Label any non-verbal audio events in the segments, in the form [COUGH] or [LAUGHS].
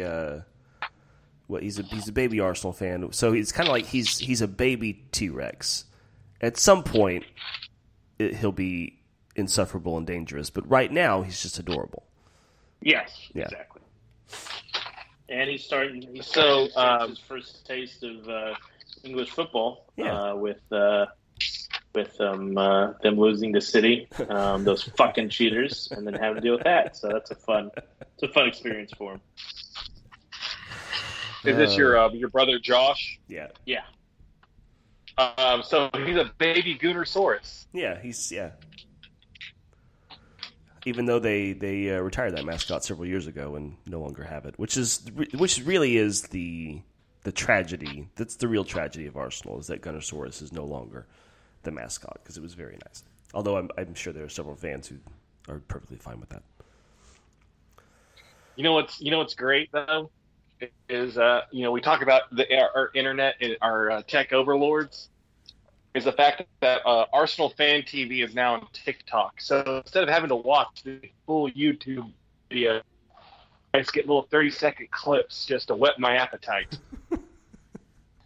a uh, what? He's a he's a baby Arsenal fan, so he's kind of like he's he's a baby T Rex. At some point, it, he'll be insufferable and dangerous, but right now he's just adorable. Yes, Yeah. exactly. And he's starting. He's So, starting to get um, his first taste of uh, English football Yeah. uh, with uh, with um, uh, them losing the City, um, those fucking cheaters, and then having to deal with that. So that's a fun, it's a fun experience for him. Is this your uh, your brother Josh? Yeah, Yeah, Um, so he's a baby Goonersaurus. yeah, he's yeah. Even though they they uh, retired that mascot several years ago and no longer have it, which is which really is the the tragedy. That's the real tragedy of Arsenal is that Gunnersaurus is no longer the mascot because it was very nice. Although I'm, I'm sure there are several fans who are perfectly fine with that. You know what's you know what's great though is uh, you know we talk about the our, our internet and our uh, tech overlords is the fact that uh, Arsenal fan TV is now on TikTok. So instead of having to watch the full YouTube video, I just get little thirty second clips just to whet my appetite. [LAUGHS]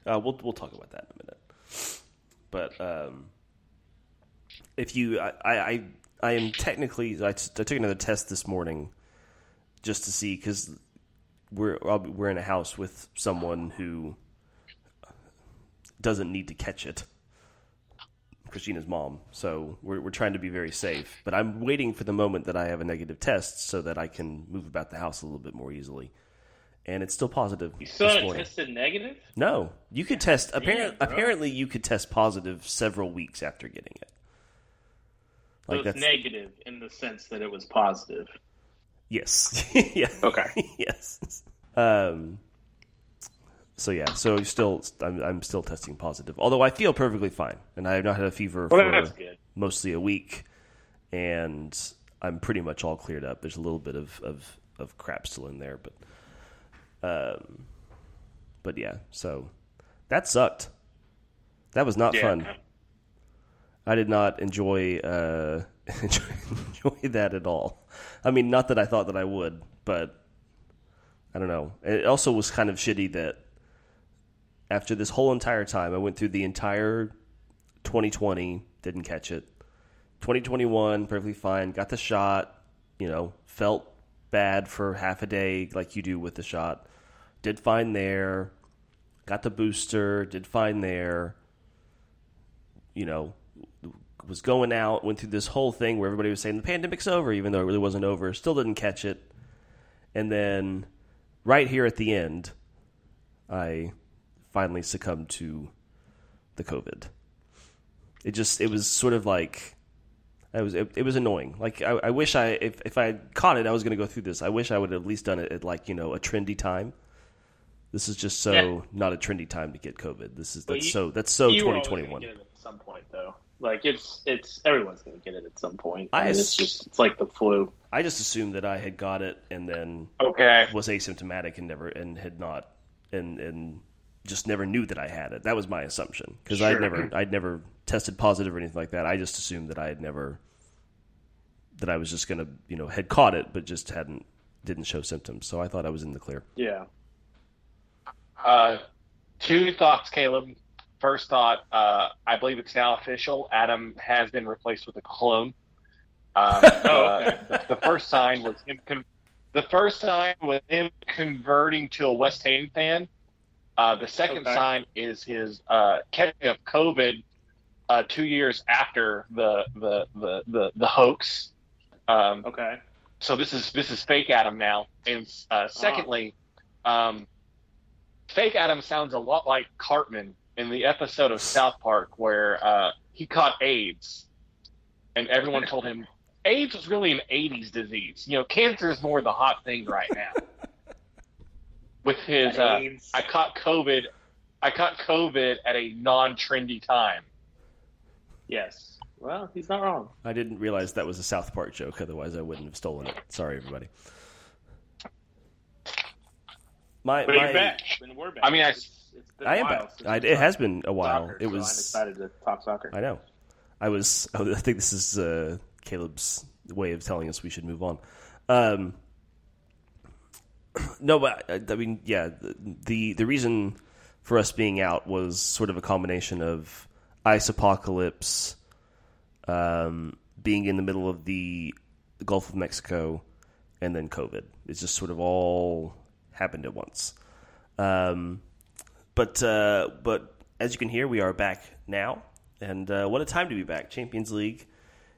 Uh, we'll we'll talk about that in a minute. But um, if you, I, I, I- I am technically, I, t- I took another test this morning just to see because we're we're in a house with someone who doesn't need to catch it. Christina's mom, so we're we're trying to be very safe. But I'm waiting for the moment that I have a negative test so that I can move about the house a little bit more easily. And it's still positive. you still haven't tested negative. No, you could test. Apparently, apparently, you could test positive several weeks after getting it. So Like it's that's negative in the sense that it was positive. Yes, yeah, [LAUGHS] Okay. [LAUGHS] yes. Um. So yeah, so still, I'm I'm still testing positive. Although I feel perfectly fine, and I have not had a fever Well, for mostly a week, and I'm pretty much all cleared up. There's a little bit of of, of crap still in there, but um, but yeah. So that sucked. That was not Yeah. fun. I did not enjoy uh, [LAUGHS] enjoy, enjoy that at all. I mean, not that I thought that I would, but I don't know. It also was kind of shitty that after this whole entire time, I went through the entire 2020, didn't catch it. 2021, perfectly fine, got the shot, you know, felt bad for half a day like you do with the shot. Did fine there, got the booster, did fine there. You know, was going out, went through this whole thing where everybody was saying the pandemic's over, even though it really wasn't over. Still didn't catch it. And then, right here at the end, I finally succumbed to the COVID. It just, it was sort of like, it was, it, it was annoying. Like, I, I wish I, if, if I had caught it, I was going to go through this. I wish I would have at least done it at like, you know, a trendy time. This is just so Yeah. not a trendy time to get COVID. This is, that's you- so, that's so You were always 2021. gonna get it at some point, though. Like it's it's everyone's gonna get it at some point. I I mean, it's just it's like the flu. I just assumed that I had got it and then Okay. was asymptomatic and never and had not and and just never knew that I had it. That was my assumption because I'd never I'd never tested positive or anything like that. I just assumed that I had never that I was just gonna you know had caught it but just hadn't didn't show symptoms. So I thought I was in the clear. Yeah. Uh, two thoughts, Caleb. First thought, uh, I believe it's now official. Adam has been replaced with a clone. Um, [LAUGHS] Oh, uh, okay. the, the first sign was him. Con- the first sign was him converting to a West Ham fan. Uh, the second Okay. sign is his uh, catching of COVID uh, two years after the the the the, the hoax. Um, Okay. so this is this is fake Adam now. And uh, secondly, um, fake Adam sounds a lot like Cartman in the episode of South Park where uh, he caught AIDS, and everyone told him AIDS was really an '80s disease. You know, cancer is more the hot thing right now. [LAUGHS] With his, uh, I caught COVID. I caught COVID at a non-trendy time. Yes. Well, he's not wrong. I didn't realize that was a South Park joke. Otherwise, I wouldn't have stolen it. Sorry, everybody. My, But my you're back. And we're back. I mean, I- It's- been I am back. I, it has been a while. soccer, it so I'm was. excited to talk soccer. I know. I was. [LAUGHS] I think this is uh, Caleb's way of telling us we should move on. Um, [CLEARS THROAT] no, but I, I mean, yeah, the the reason for us being out was sort of a combination of ice apocalypse, um, being in the middle of the Gulf of Mexico, and then COVID. It's just sort of all happened at once. Um, but uh, but as you can hear, we are back now, and uh, what a time to be back! Champions League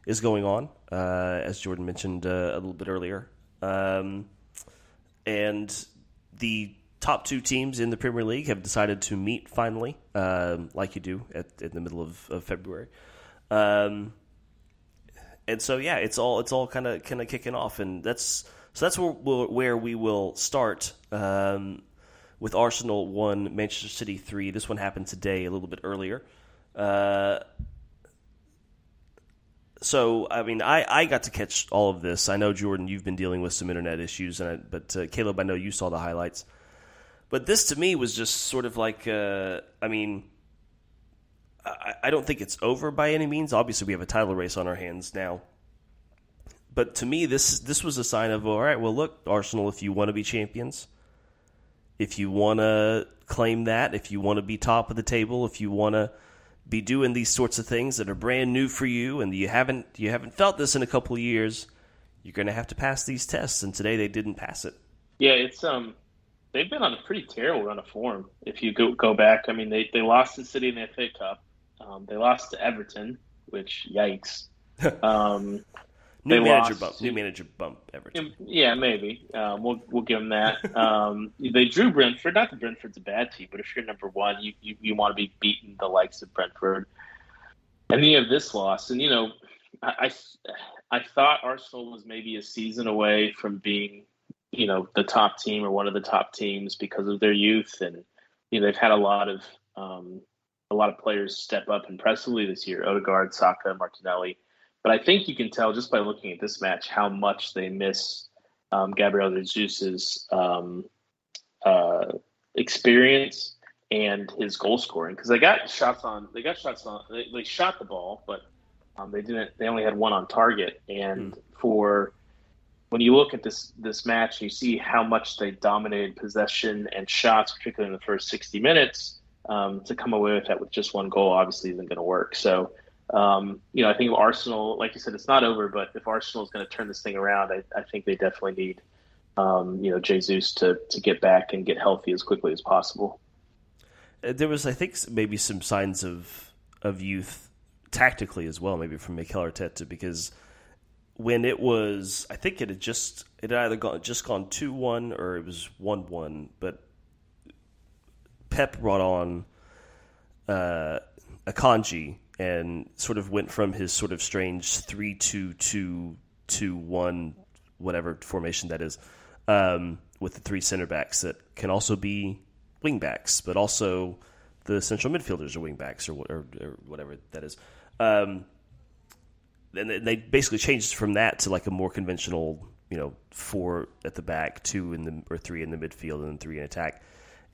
is going on, uh, as Jordan mentioned uh, a little bit earlier, um, and the top two teams in the Premier League have decided to meet finally, um, like you do at in the middle of, of February. Um, and so yeah, it's all it's all kind of kind of kicking off, and that's so that's where, where we will start um, with Arsenal one, Manchester City three. This one happened today, a little bit earlier. Uh, so I mean, I, I got to catch all of this. I know Jordan, you've been dealing with some internet issues, and I, but uh, Caleb, I know you saw the highlights. But this to me was just sort of like, uh, I mean, I, I don't think it's over by any means. Obviously, we have a title race on our hands now. But to me, this this was a sign of all right. Well, look, Arsenal, if you want to be champions, if you want to claim that, if you want to be top of the table, if you want to be doing these sorts of things that are brand new for you and you haven't you haven't felt this in a couple of years, you're going to have to pass these tests. And today they didn't pass it. Yeah, it's um, they've been on a pretty terrible run of form. If you go go back, I mean, they they lost to City in the FA Cup. Um, they lost to Everton, which yikes. [LAUGHS] Um, New They manager lost bump. New manager bump. Everton. Yeah, maybe. Um, we'll we'll give them that. [LAUGHS] Um, they drew Brentford. Not that Brentford's a bad team, but if you're number one, you, you, you want to be beating the likes of Brentford. And then you have this loss, and you know, I, I I thought Arsenal was maybe a season away from being, you know, the top team or one of the top teams because of their youth, and you know they've had a lot of um, a lot of players step up impressively this year: Odegaard, Saka, Martinelli. But I think you can tell just by looking at this match how much they miss um, Gabriel Jesus' um, uh, experience and his goal scoring. Because they got shots on they got shots on they, they shot the ball but um, they didn't they only had one on target. And for when you look at this this match you see how much they dominated possession and shots particularly in the first 60 minutes um, to come away with that with just one goal obviously isn't going to work. So um, you know I think Arsenal like you said it's not over but if Arsenal is going to turn this thing around I, I think they definitely need um, you know Jesus to to get back and get healthy as quickly as possible. Uh, There was, I think, maybe some signs of of youth tactically as well, maybe from Mikel Arteta, because when it was, I think it had just it had either gone just gone two one or it was one one, but Pep brought on uh, Akanji and sort of went from his sort of strange three two two two one whatever formation that is, um, with the three center backs that can also be wing backs, but also the central midfielders are wing backs or, or, or whatever that is. Um, and they- basically changed from that to like a more conventional, you know, four at the back, two in the or three in the midfield, and three in attack.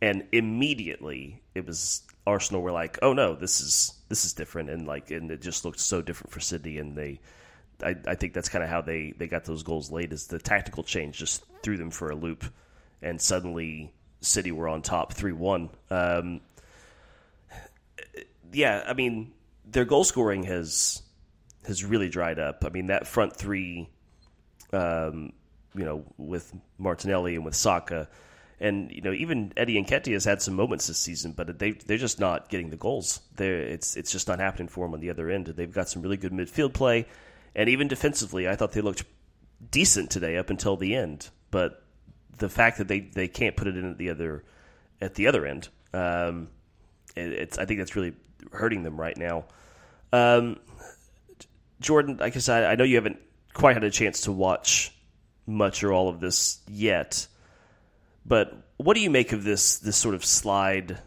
And immediately it was Arsenal were like, oh no, this is this is different, and like and it just looked so different for City, and they. I, I think that's kind of how they, they got those goals late. Is the tactical change just threw them for a loop, and suddenly City were on top three one. Um, yeah, I mean their goal scoring has has really dried up. I mean that front three, um, you know, with Martinelli and with Saka, and you know even Eddie Nketiah has had some moments this season, but they they're just not getting the goals. They're, it's it's just not happening for them on the other end. They've got some really good midfield play, and even defensively, I thought they looked decent today up until the end. But the fact that they, they can't put it in at the other at the other end, um, it, it's I think that's really hurting them right now. Um, Jordan, like I I know you haven't quite had a chance to watch much or all of this yet, but what do you make of this this sort of slide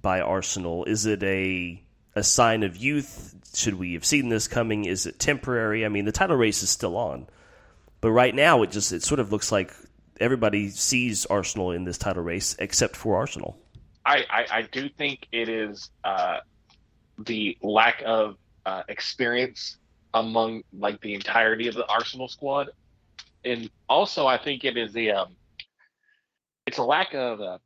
by Arsenal? Is it a a sign of youth? Should we have seen this coming? Is it temporary? I mean, the title race is still on, but right now it just it sort of looks like everybody sees Arsenal in this title race except for Arsenal. I, I, I do think it is uh, the lack of uh, experience among like the entirety of the Arsenal squad, and also I think it is the um, it's a lack of uh,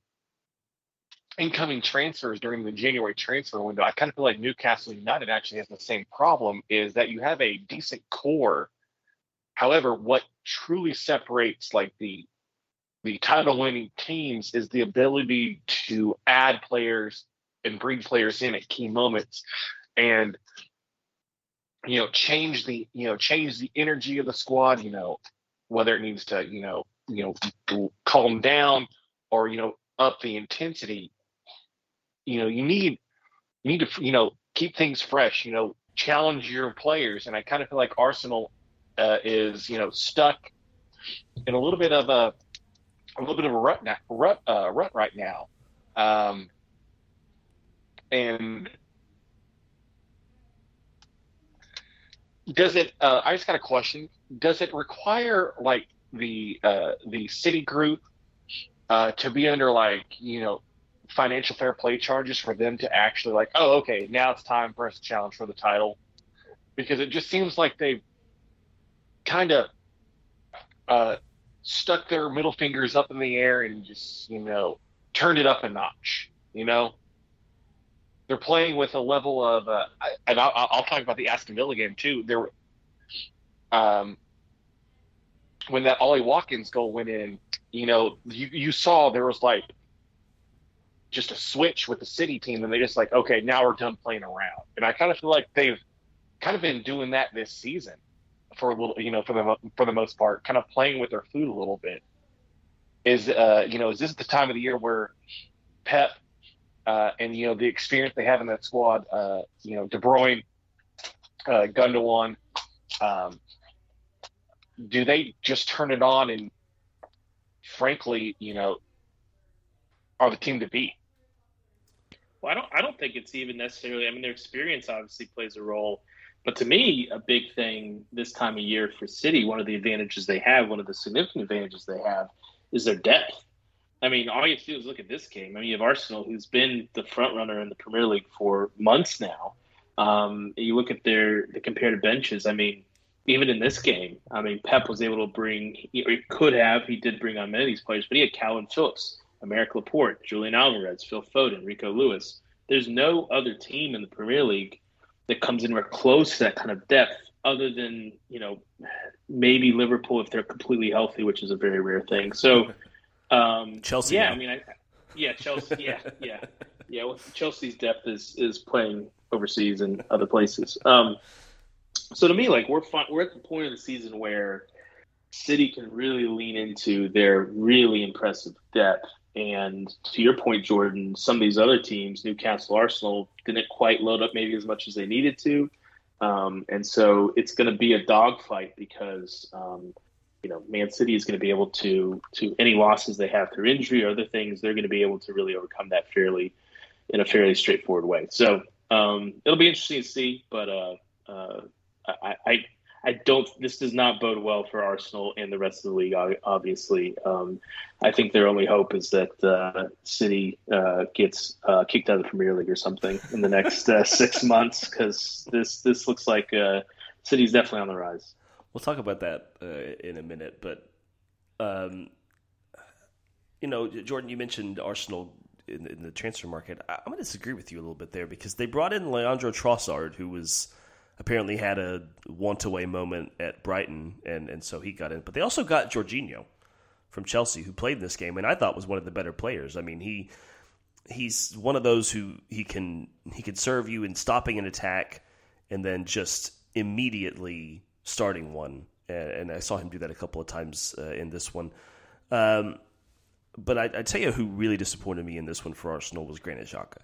incoming transfers during the January transfer window. I kind of feel like Newcastle United actually has the same problem is that you have a decent core. However, what truly separates like the the title winning teams is the ability to add players and bring players in at key moments and you know change the you know change the energy of the squad you know whether it needs to you know you know calm down or you know up the intensity you know you need you need to you know keep things fresh you know challenge your players. And i kind of feel like arsenal uh, is you know stuck in a little bit of a a little bit of a rut now, rut uh, rut right now. Um, and does it uh, i just got a question. Does it require like the uh, the city group uh, to be under like you know financial fair play charges for them to actually like oh okay now it's time for us to challenge for the title because it just seems like they've kind of uh, stuck their middle fingers up in the air and just you know turned it up a notch you know they're playing with a level of, uh, and I'll, I'll, talk about the Aston Villa game too. There, um, when that Ollie Watkins goal went in, you know, you, you saw there was like just a switch with the City team, and they just like, okay, now we're done playing around. And I kind of feel like they've kind of been doing that this season for a little, you know, for the for the most part, kind of playing with their food a little bit. Is uh, you know, is this the time of the year where Pep uh, and you know the experience they have in that squad. Uh, you know, De Bruyne, uh, Gundogan. Um, do they just turn it on and, frankly, you know, are the team to beat? Well, I don't. I don't think it's even necessarily. I mean, their experience obviously plays a role, but to me, a big thing this time of year for City, one of the advantages they have, one of the significant advantages they have, is their depth. I mean, all you have to do is look at this game. I mean, you have Arsenal, who's been the front runner in the Premier League for months now. Um, you look at their the comparative benches. I mean, even in this game, I mean, Pep was able to bring, he, he could have, he did bring on many of these players, but he had Kalvin Phillips, Aymeric Laporte, Julian Alvarez, Phil Foden, Rico Lewis. There's no other team in the Premier League that comes anywhere close to that kind of depth, other than you know maybe Liverpool if they're completely healthy, which is a very rare thing. So. [LAUGHS] Um, Chelsea. Yeah, now. I mean, I, yeah, Chelsea. Yeah, yeah, yeah. Well, Chelsea's depth is is playing overseas and other places. Um, so to me, like we're fun, we're at the point of the season where City can really lean into their really impressive depth. And to your point, Jordan, some of these other teams, Newcastle, Arsenal, didn't quite load up maybe as much as they needed to. Um, and so it's going to be a dogfight because um, you know, Man City is going to be able to to any losses they have through injury or other things, they're going to be able to really overcome that fairly in a fairly straightforward way. So um, it'll be interesting to see, but uh, uh, I, I I don't. This does not bode well for Arsenal and the rest of the league. Obviously, um, I think their only hope is that uh, City uh, gets uh, kicked out of the Premier League or something in the next uh, [LAUGHS] six months because this this looks like uh, City's definitely on the rise. We'll talk about that uh, in a minute, but um, you know, Jordan, you mentioned Arsenal in, in the transfer market. I, am going to disagree with you a little bit there because they brought in Leandro Trossard, who was apparently had a want away moment at Brighton, and and so he got in. But they also got Jorginho from Chelsea, who played in this game, and I thought was one of the better players. I mean, he he's one of those who he can he can serve you in stopping an attack and then just immediately starting one, and I saw him do that a couple of times uh, in this one. Um, but I, I tell you who really disappointed me in this one for Arsenal was Granit Xhaka.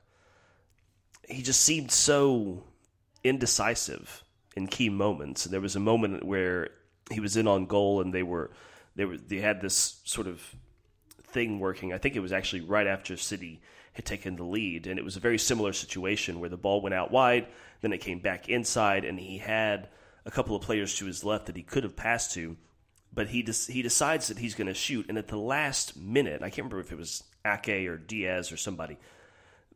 He just seemed so indecisive in key moments. And there was a moment where he was in on goal, and they were they were they had this sort of thing working. I think it was actually right after City had taken the lead, and it was a very similar situation where the ball went out wide, then it came back inside, and he had a couple of players to his left that he could have passed to, but he he decides that he's going to shoot, and at the last minute, I can't remember if it was Ake or Dias or somebody,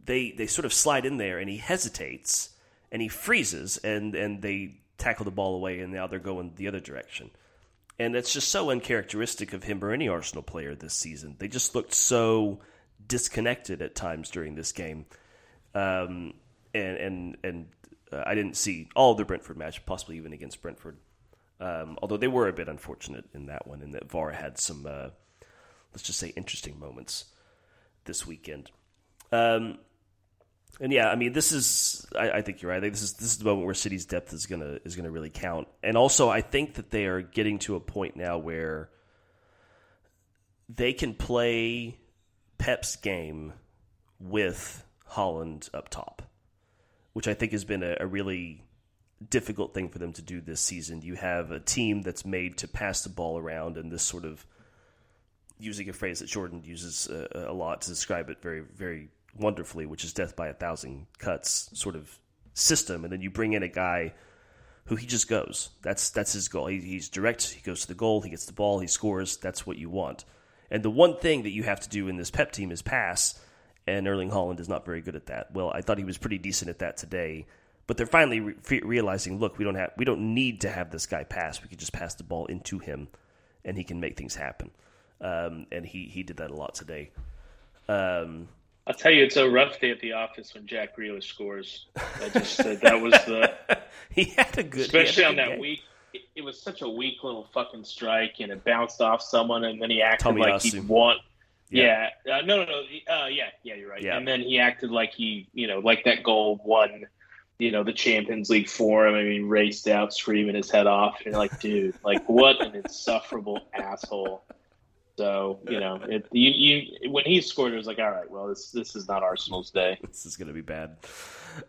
they they sort of slide in there, and he hesitates, and he freezes, and and they tackle the ball away, and now they're going the other direction. And that's just so uncharacteristic of him or any Arsenal player this season. They just looked so disconnected at times during this game. Um, and and and uh, I didn't see all the Brentford match, possibly even against Brentford. Um, although they were a bit unfortunate in that one, and that VAR had some, uh, let's just say, interesting moments this weekend. Um, and yeah, I mean, this is. I, I, think you're right. I think this is this is the moment where City's depth is gonna is gonna really count. And also, I think that they are getting to a point now where they can play Pep's game with Haaland up top, which I think has been a, a really difficult thing for them to do this season. You have a team that's made to pass the ball around, and this sort of using a phrase that Jordan uses a, a lot to describe it very very wonderfully, which is death by a thousand cuts sort of system, and then you bring in a guy who he just goes. That's that's his goal. He, he's direct. He goes to the goal. He gets the ball. He scores. That's what you want. And the one thing that you have to do in this Pep team is pass. And Erling Haaland is not very good at that. Well, I thought he was pretty decent at that today, but they're finally re- realizing, look, we don't have, we don't need to have this guy pass. We can just pass the ball into him, and he can make things happen. Um, and he he did that a lot today. Um, I'll tell you, it's a rough day at the office when Jack Grealish scores. I just said that was the. [LAUGHS] he had a good, especially a on that game. week. It, it, was such a weak little fucking strike, and it bounced off someone, and then he acted Tomiyasu. he won. Yeah. Yeah, uh, no, no, no. Uh, yeah, yeah, you're right. Yeah. And then he acted like he, you know, like that goal won, you know, the Champions League for him. I mean, raced out screaming his head off. And you're like, dude, like what an insufferable [LAUGHS] asshole. So you know, it, you, you when he scored, it was like, all right, well, this this is not Arsenal's day. [LAUGHS] This is going to be bad.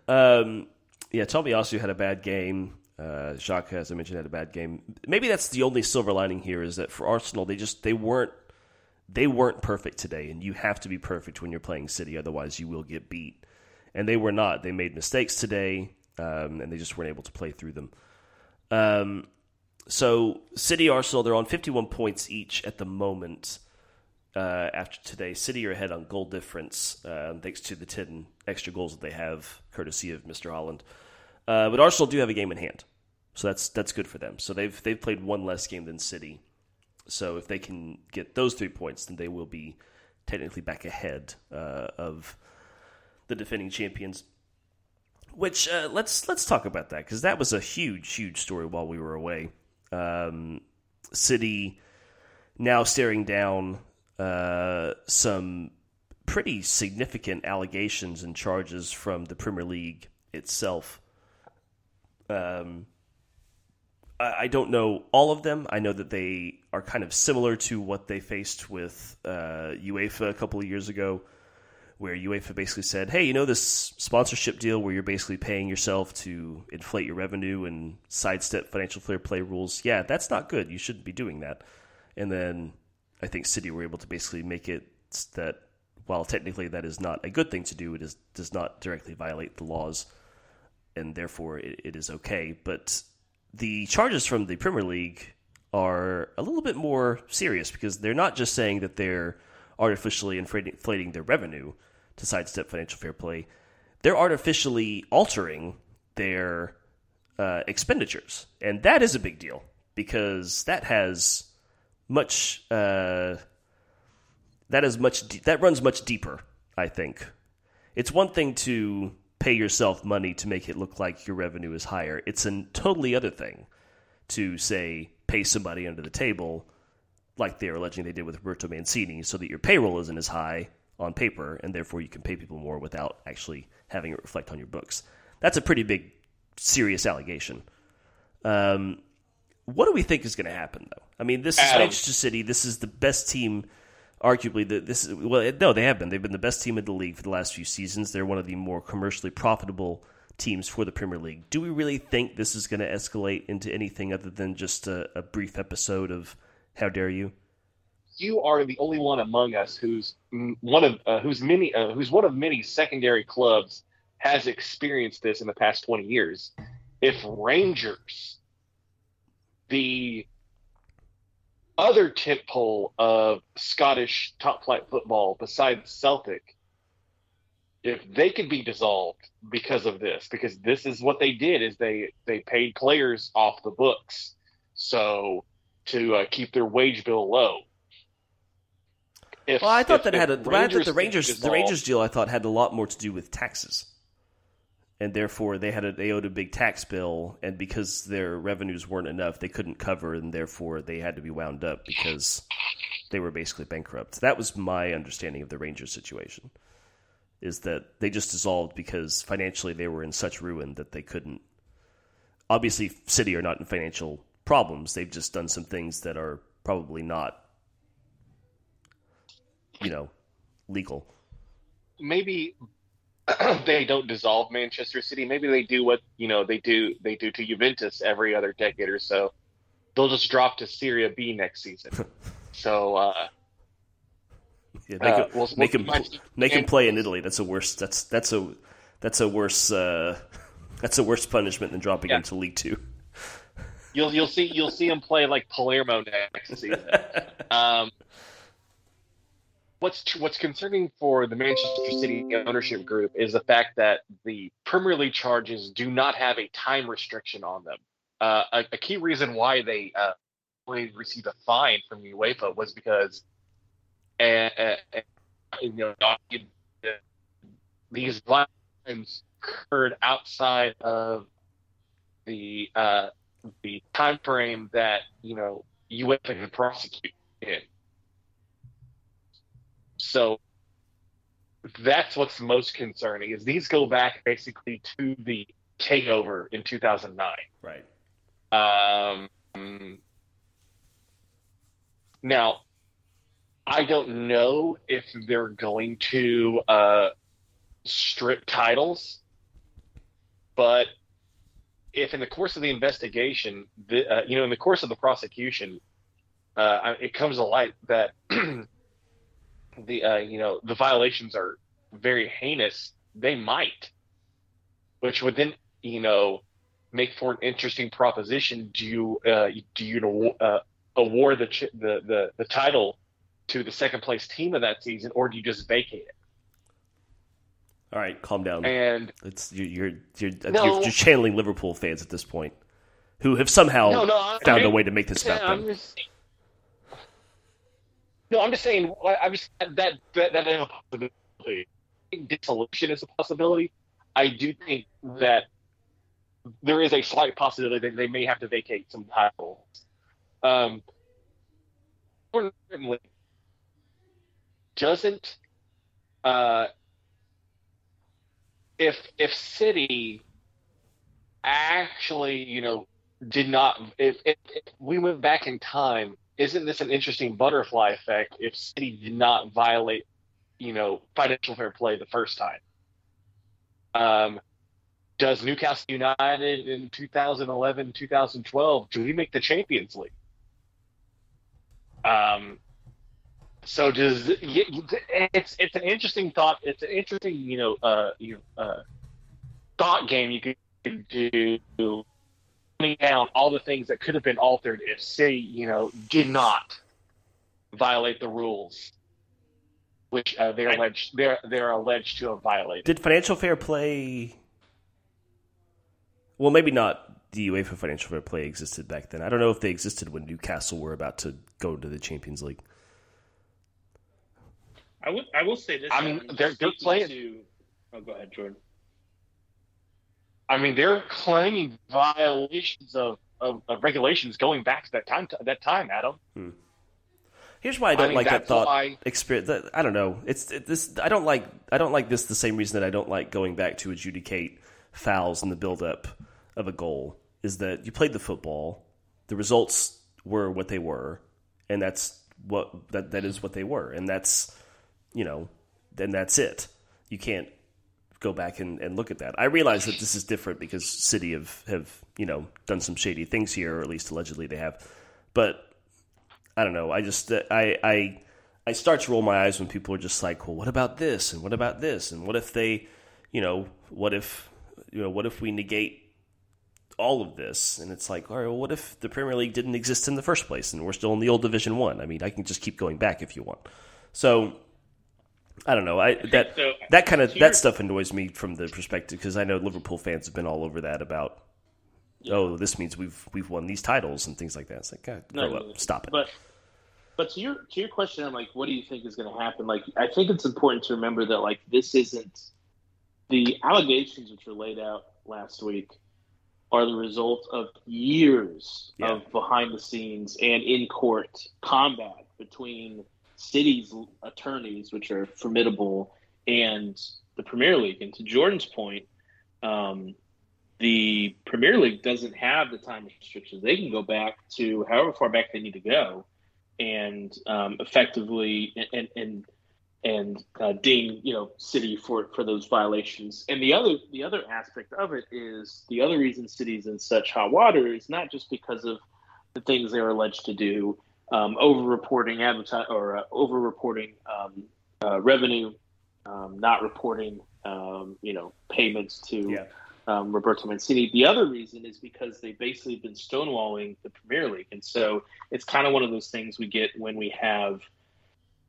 Um, yeah, Tommy also had a bad game. Uh, Xhaka, as I mentioned, had a bad game. Maybe that's the only silver lining here is that for Arsenal, they just they weren't they weren't perfect today, and you have to be perfect when you're playing City, otherwise you will get beat. And they were not. They made mistakes today, um, and they just weren't able to play through them. Um, so City, Arsenal, they're on 51 points each at the moment. Uh, after today, City are ahead on goal difference uh, thanks to the 10 extra goals that they have, courtesy of Mr. Haaland. Uh, but Arsenal do have a game in hand, so that's that's good for them. So they've they've played one less game than City. So if they can get those three points, then they will be technically back ahead uh, of the defending champions. Which uh, let's let's talk about that because that was a huge huge story while we were away. Um, City now staring down uh, some pretty significant allegations and charges from the Premier League itself. Um, I I don't know all of them. I know that they are kind of similar to what they faced with uh, UEFA a couple of years ago, where UEFA basically said, "Hey, you know this sponsorship deal where you're basically paying yourself to inflate your revenue and sidestep financial fair play rules? Yeah, that's not good. You shouldn't be doing that." And then I think City were able to basically make it that while technically that is not a good thing to do, it is does not directly violate the laws, and therefore it, it is okay. But the charges from the Premier League are a little bit more serious because they're not just saying that they're artificially inflating their revenue to sidestep financial fair play, they're artificially altering their uh, expenditures, and that is a big deal because that has much uh, that is much de- that runs much deeper. I think it's one thing to pay yourself money to make it look like your revenue is higher. It's a totally other thing to say pay somebody under the table, like they're alleging they did with Roberto Mancini, so that your payroll isn't as high on paper, and therefore you can pay people more without actually having it reflect on your books. That's a pretty big, serious allegation. Um, what do we think is going to happen, though? I mean, this is Adam. Manchester City. This is the best team, arguably. The, this is well, no, they have been. They've been the best team in the league for the last few seasons. They're one of the more commercially profitable teams for the Premier League. Do we really think this is going to escalate into anything other than just a, a brief episode of "How dare you"? You are the only one among us who's one of uh, who's many uh, who's one of many secondary clubs has experienced this in the past 20 years. If Rangers, the other tentpole of Scottish top flight football besides Celtic, if they could be dissolved because of this, because this is what they did is they they paid players off the books. So to uh, keep their wage bill low. If, well, I thought that had a, Rangers the Rangers the Rangers deal I thought had a lot more to do with taxes, and therefore they had a, they owed a big tax bill, and because their revenues weren't enough, they couldn't cover, and therefore they had to be wound up because they were basically bankrupt. That was my understanding of the Rangers situation, is that they just dissolved because financially they were in such ruin that they couldn't. Obviously, City are not in financial problems. They've just done some things that are probably not you know, legal. Maybe [CLEARS THROAT] they don't dissolve Manchester City. Maybe they do what you know they do they do to Juventus every other decade or so. They'll just drop to Serie B next season. [LAUGHS] so uh, yeah, make, uh, him, we'll, make, we'll, him, make him play in Italy. That's a worse. That's that's a that's a worse. Uh, [LAUGHS] that's a worse punishment than dropping yeah. into League Two. You'll you'll see you'll see him play like Palermo next season. [LAUGHS] um, what's what's concerning for the Manchester City ownership group is the fact that the Premier League charges do not have a time restriction on them. Uh, a, a, key reason why they uh, received a fine from UEFA was because, uh, uh, you know, these violations occurred outside of the uh, the time frame that you know UEFA can prosecute in. So that's what's most concerning is these go back basically to the takeover in 2009. Right. Um, now, I don't know if they're going to uh, strip titles, but if in the course of the investigation, the, uh, you know, in the course of the prosecution, uh, it comes to light that [CLEARS THROAT] the uh, you know the violations are very heinous, they might, which would then you know make for an interesting proposition. Do you uh, do you uh, award the, the the the title to the second place team of that season, or do you just vacate it? All right, calm down. And it's you're you're you're, no, you're, you're channeling Liverpool fans at this point, who have somehow no, no, found I a way to make this happen. No, I'm just saying. I'm just that that that is a possibility. Dissolution is a possibility. I do think that there is a slight possibility that they may have to vacate some titles. Um, doesn't uh, if if City actually, you know, did not if, if, if we went back in time isn't this an interesting butterfly effect if City did not violate, you know, financial fair play the first time? Um, does Newcastle United in 2011, 2012, do we make the Champions League? Um, so does it's it's an interesting thought. It's an interesting, you know, uh, you know, uh, thought game you could do down all the things that could have been altered if City, you know, did not violate the rules, which uh, they're alleged they're they're alleged to have violated. Did financial fair play? Well, maybe not. The UEFA financial fair play existed back then. I don't know if they existed when Newcastle were about to go to the Champions League. I would. I will say this. I mean, they're, they're playing. To, oh, go ahead, Jordan. I mean, they're claiming violations of, of, of, regulations going back to that time. That time, Adam. Hmm. Here's why I don't I mean, like that thought why... experience. That, I don't know. It's it, this. I don't like. I don't like this the same reason that I don't like going back to adjudicate fouls in the buildup of a goal. Is that you played the football, the results were what they were, and that's what that that is what they were, and that's you know, then that's it. You can't go back and, and look at that. I realize that this is different because City have, have, you know, done some shady things here, or at least allegedly they have. But I don't know. I just uh, I I I start to roll my eyes when people are just like, well, what about this and what about this and what if they, you know, what if you know, what if we negate all of this and it's like, all right, well, what if the Premier League didn't exist in the first place and we're still in the old Division One? I mean, I can just keep going back if you want. So I don't know. I that so, that kind of that stuff annoys me from the perspective because I know Liverpool fans have been all over that about oh, this means we've we've won these titles and things like that. It's like, God, grow No, up, no, no. stop it. But but to your to your question on like what do you think is going to happen? Like I think it's important to remember that like this isn't the allegations which were laid out last week are the result of years Yeah. of behind the scenes and in court combat between city's attorneys, which are formidable, and the Premier League. And to Jordan's point, um, the Premier League doesn't have the time restrictions. They can go back to however far back they need to go, and um, effectively and and and uh, ding you know City for for those violations. And the other the other aspect of it is the other reason City's in such hot water is not just because of the things they're alleged to do, um, over reporting advertise or uh, over reporting um, uh, revenue, um, not reporting um, you know payments to Yeah. um, Roberto Mancini. The other reason is because they've basically been stonewalling the Premier League, and so it's kind of one of those things we get when we have,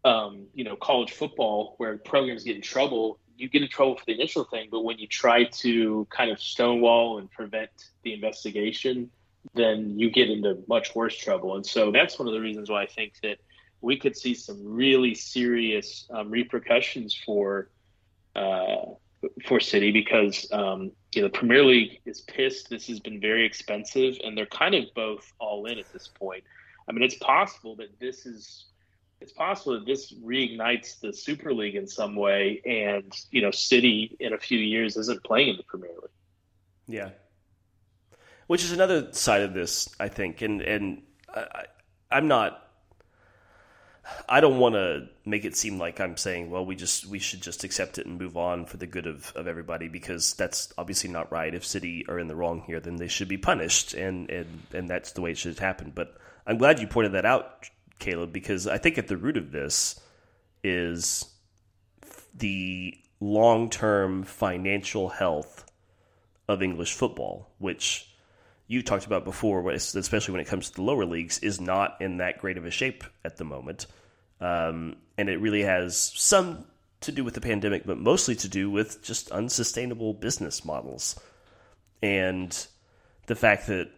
um, you know, college football where programs get in trouble. You get in trouble for the initial thing, but when you try to kind of stonewall and prevent the investigation, then you get into much worse trouble. And so that's one of the reasons why I think that we could see some really serious um, repercussions for. Uh, for City because um, you know the Premier League is pissed. This has been very expensive, and they're kind of both all in at this point. I mean, it's possible that this is it's possible that this reignites the Super League in some way, and you know, City in a few years isn't playing in the Premier League. Yeah. Which is another side of this, I think, and and I, I'm not. I don't want to make it seem like I'm saying, well, we just we should just accept it and move on for the good of, of everybody because that's obviously not right. If City are in the wrong here, then they should be punished, and and and that's the way it should happen. But I'm glad you pointed that out, Caleb, because I think at the root of this is the long term financial health of English football, which you talked about before, especially when it comes to the lower leagues, is not in that great of a shape at the moment. Um, and it really has some to do with the pandemic, but mostly to do with just unsustainable business models. And the fact that,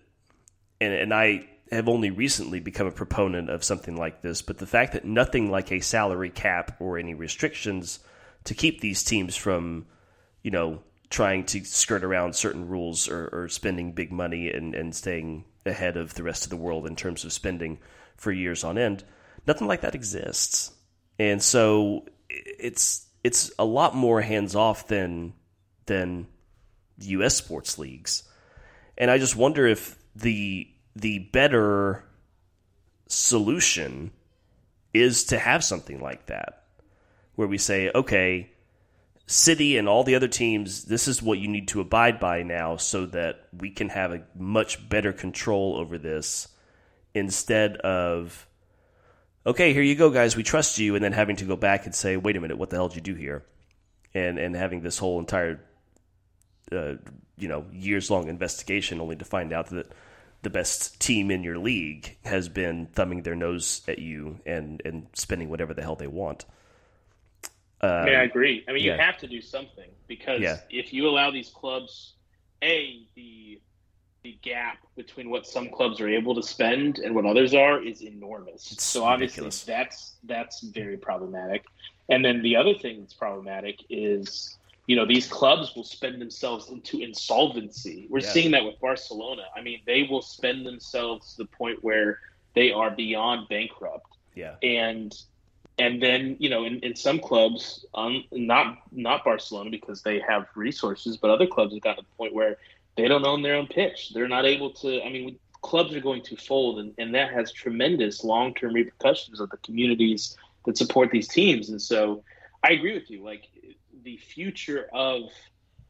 and, and I have only recently become a proponent of something like this, but the fact that nothing like a salary cap or any restrictions to keep these teams from, you know, trying to skirt around certain rules or, or spending big money and, and staying ahead of the rest of the world in terms of spending for years on end. Nothing like that exists. And so it's it's a lot more hands off than than US sports leagues. And I just wonder if the the better solution is to have something like that where we say, okay, City and all the other teams, this is what you need to abide by now so that we can have a much better control over this instead of, okay, here you go, guys, we trust you, and then having to go back and say, wait a minute, what the hell did you do here? And, and having this whole entire, uh, you know, years long investigation only to find out that the best team in your league has been thumbing their nose at you and, and spending whatever the hell they want. Um, I mean, I agree. I mean, yeah. you have to do something because Yeah. if you allow these clubs, a the the gap between what some clubs are able to spend and what others are is enormous. It's so obviously ridiculous. that's that's very problematic. And then the other thing that's problematic is you know these clubs will spend themselves into insolvency. We're Yeah. seeing that with Barcelona. I mean, they will spend themselves to the point where they are beyond bankrupt Yeah. and and then you know in, in some clubs um, not not barcelona because they have resources but other clubs have gotten to the point where they don't own their own pitch. They're not able to i mean clubs are going to fold and, and that has tremendous long-term repercussions of the communities that support these teams. And so i agree with you. Like the future of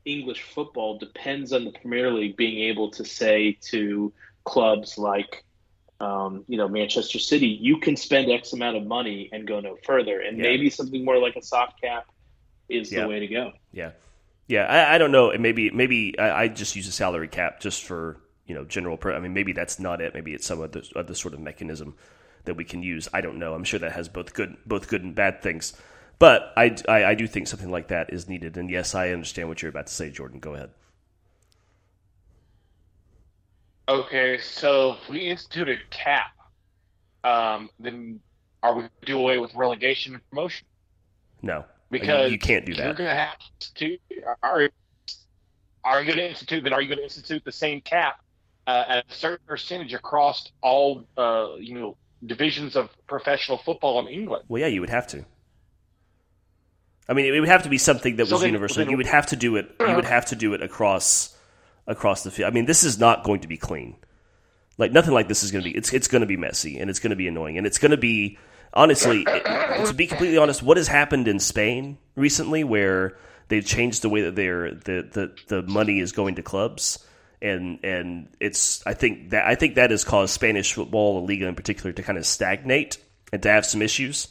english football depends on the premier league being able to say to clubs like um, you know, Manchester City, you can spend X amount of money and go no further. And Yeah. maybe something more like a soft cap is Yeah. the way to go. Yeah, yeah. I, I don't know. And maybe maybe I, I just use a salary cap just for you know general. Per- I mean, maybe that's not it. Maybe it's some other other sort of mechanism that we can use. I don't know. I'm sure that has both good both good and bad things. But I, I, I do think something like that is needed. And yes, I understand what you're about to say, Jordan. Go ahead. Okay, so if we institute a cap, um, then are we do away with relegation and promotion? No, Because you, you can't do that. You're going to have to. Are, are you going to institute? Then are you going to institute the same cap uh, at a certain percentage across all uh, you know divisions of professional football in England? Well, yeah, you would have to. I mean, it would have to be something that So was then- universal. then- you would have to do it. You would have to do it across across the field. I mean, this is not going to be clean. Like nothing like this is going to be. It's it's going to be messy and it's going to be annoying and it's going to be honestly. it- to be completely honest, what has happened in Spain recently, where they've changed the way that they're the the the money is going to clubs. And and it's I think that I think that has caused Spanish football, the Liga in particular, to kind of stagnate and to have some issues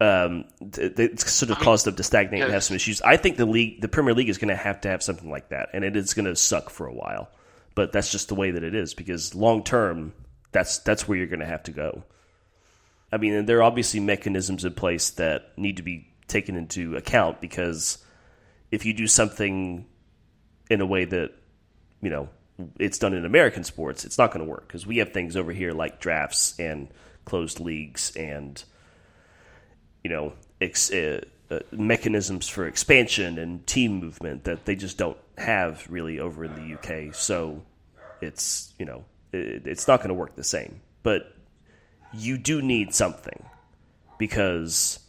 um, it's sort of caused them to stagnate and have some issues. I think the league, the Premier League, is going to have to have something like that, and it is going to suck for a while. But that's just the way that it is because long term, that's that's where you're going to have to go. I mean, and there are obviously mechanisms in place that need to be taken into account because if you do something in a way that you know it's done in American sports, it's not going to work because we have things over here like drafts and closed leagues and you know ex- uh, uh, mechanisms for expansion and team movement that they just don't have really over in the UK. So it's you know it, it's not going to work the same. But you do need something because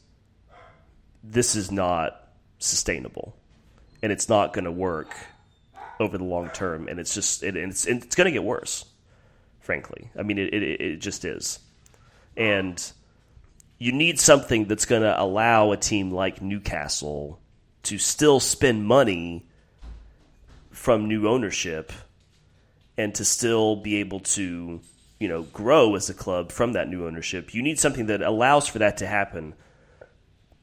this is not sustainable and it's not going to work over the long term and it's just it, it's it's going to get worse frankly i mean it, it, it just is and you need something that's going to allow a team like Newcastle to still spend money from new ownership and to still be able to, you know, grow as a club from that new ownership. You need something that allows for that to happen,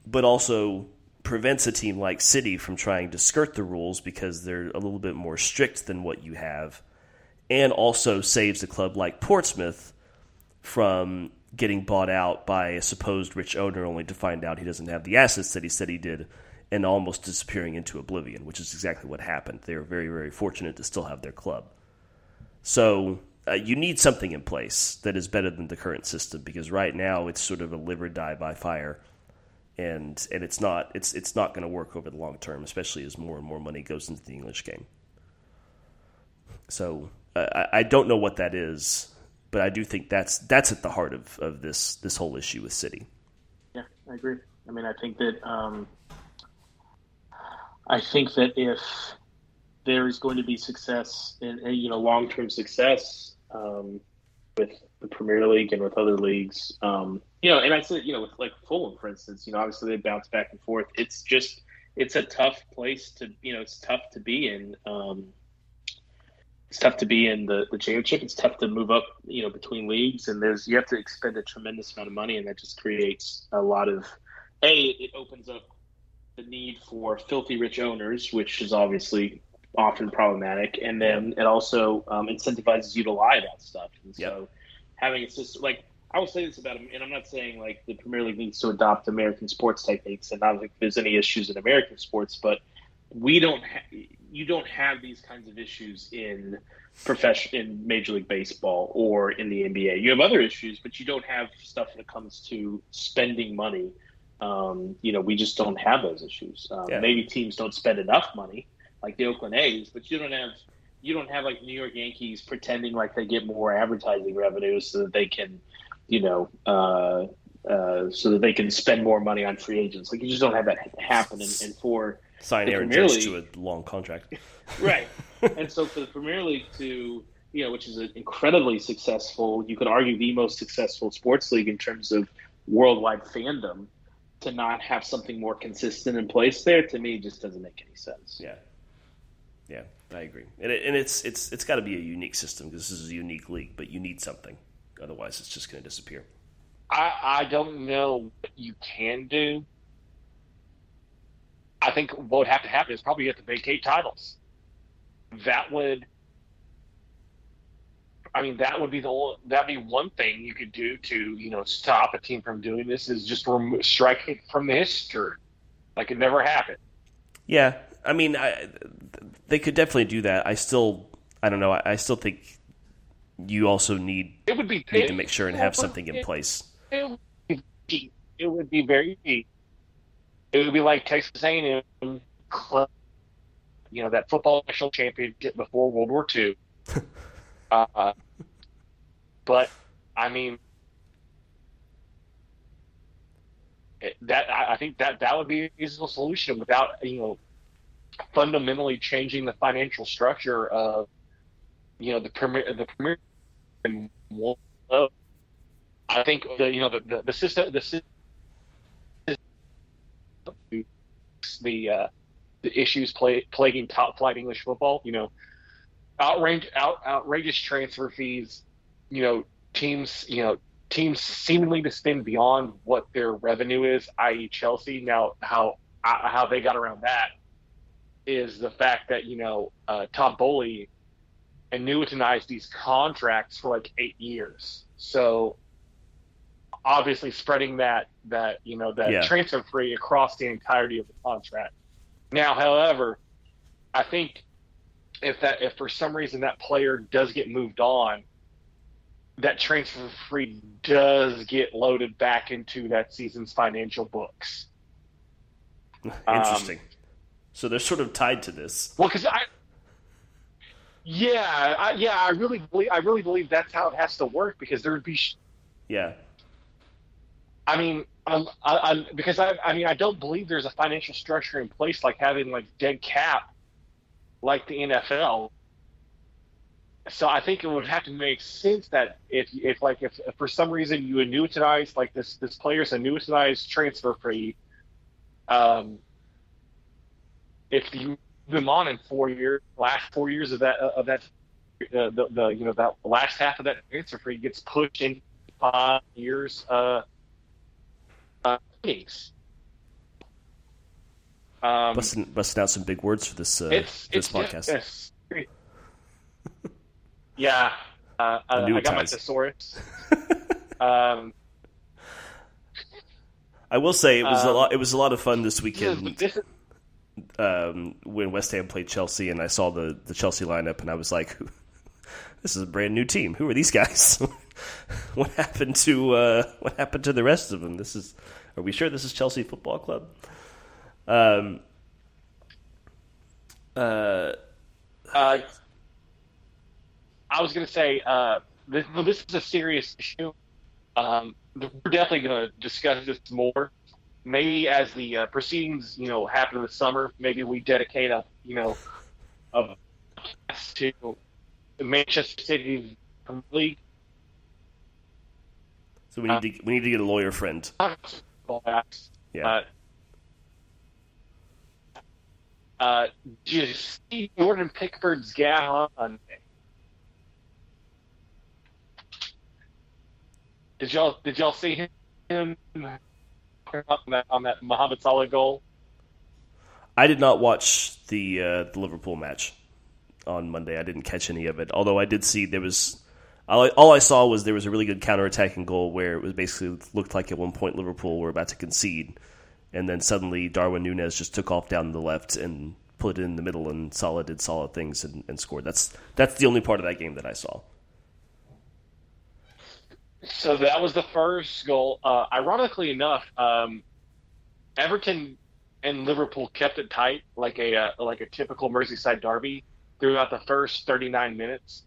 but also prevents a team like City from trying to skirt the rules because they're a little bit more strict than what you have, and also saves a club like Portsmouth from getting bought out by a supposed rich owner only to find out he doesn't have the assets that he said he did and almost disappearing into oblivion, which is exactly what happened. They were very, very fortunate to still have their club. So uh, you need something in place that is better than the current system because right now it's sort of a live or die by fire, and and it's not it's it's not going to work over the long term, especially as more and more money goes into the English game. So uh, I, I don't know what that is, but I do think that's that's at the heart of, of this this whole issue with City. Yeah, I agree. I mean, I think that um, I think that if there is going to be success and you know long term success um, with the Premier League and with other leagues, um, you know, and I said you know with like Fulham for instance, you know, obviously they bounce back and forth. It's just it's a tough place to you know it's tough to be in. Um, it's tough to be in the, the championship. It's tough to move up, you know, between leagues, and there's you have to expend a tremendous amount of money, and that just creates a lot of. A, it opens up the need for filthy rich owners, which is obviously often problematic, and then it also um, incentivizes you to lie about stuff. And so, Yep. having a system like I will say this about him, and I'm not saying like the Premier League needs to adopt American sports techniques, and I don't think there's any issues in American sports, but we don't ha- you don't have these kinds of issues in profession in Major League Baseball or in the NBA. You have other issues, but you don't have stuff when it comes to spending money. Um, you know, we just don't have those issues. Um, Yeah. Maybe teams don't spend enough money, like the Oakland A's, but you don't have you don't have like New York Yankees pretending like they get more advertising revenue so that they can, you know, uh, uh, so that they can spend more money on free agents. Like you just don't have that happen. And, and for Sign The Aaron Premier Judge to a long contract. [LAUGHS] right. and so for the [LAUGHS] Premier League to, you know, which is an incredibly successful, you could argue the most successful sports league in terms of worldwide fandom, to not have something more consistent in place there, to me, just doesn't make any sense. Yeah, yeah, I agree. And, it, and it's it's it's got to be a unique system because this is a unique league. But you need something, otherwise it's just going to disappear. I, I don't know what you can do. I think what would have to happen is probably you have to vacate titles. That would, I mean, that would be the only, that'd be one thing you could do to you know stop a team from doing this is just remo- strike it from the history, like it never happened. Yeah, I mean, I, they could definitely do that. I still, I don't know. I, I still think you also need It would be need to make sure and have something in place. It would be, it would be very deep. It would be like Texas A&M, you know, that football national championship before World War II. [LAUGHS] uh, but I mean, it, that I I think that that would be a reasonable solution without you know fundamentally changing the financial structure of you know the premier the premier I think the you know the the, the system the system the uh, the issues play, plaguing top flight English football. You know, outrage out, outrageous transfer fees. You know, teams you know teams seemingly to spend beyond what their revenue is, i.e., Chelsea. Now, how uh, how they got around that is the fact that you know uh, Todd Boehly annuitized these contracts for like eight years. So obviously spreading that that you know that Yeah. transfer free across the entirety of the contract. Now, however, I think if that if for some reason that player does get moved on, that transfer free does get loaded back into that season's financial books. [LAUGHS] Interesting. Um, so they're sort of tied to this. Well, because I, yeah, I, yeah, I really believe I really believe that's how it has to work because there would be, sh- Yeah. I mean, um, I, I, because I, I mean, I don't believe there's a financial structure in place like having like dead cap, like the NFL. So I think it would have to make sense that if, if like if, if for some reason you annuitize like this this player's annuitized transfer free, um, if you move them on in four years, last four years of that of that uh, the, the you know that last half of that transfer free gets pushed in five years uh, uh innings. Um, Busting, busting out some big words for this uh, it's this it's podcast. it's- yeah, uh, [LAUGHS] I, I got my thesaurus. [LAUGHS] um, I will say it was a Um, lot. It was a lot of fun this weekend is- this is- um, when West Ham played Chelsea, and I saw the the Chelsea lineup, and I was like, [LAUGHS] "This is a brand new team. Who are these guys? what happened to uh, what happened to the rest of them? This is. Are we sure this is Chelsea Football Club?" Um. Uh. uh, I was going to say uh, this, well, this is a serious issue. Um, we're definitely going to discuss this more. Maybe as the uh, proceedings, you know, happen in the summer, maybe we dedicate a, you know, a to Manchester City League. So we need to we need to get a lawyer friend. Yeah. Uh, uh, do you see Jordan Pickford's gap on? Did y'all did y'all see him on that on that Mohamed Salah goal? I did not watch the uh, the Liverpool match on Monday. I didn't catch any of it. Although I did see there was all I, all I saw was there was a really good counterattacking goal where it was basically looked like at one point Liverpool were about to concede, and then suddenly Darwin Nunez just took off down the left and put it in the middle, and Salah did solid things and, and scored. That's that's the only part of that game that I saw. So that was the first goal. Uh, ironically enough, um, Everton and Liverpool kept it tight, like a uh, like a typical Merseyside derby, throughout the first 39 minutes.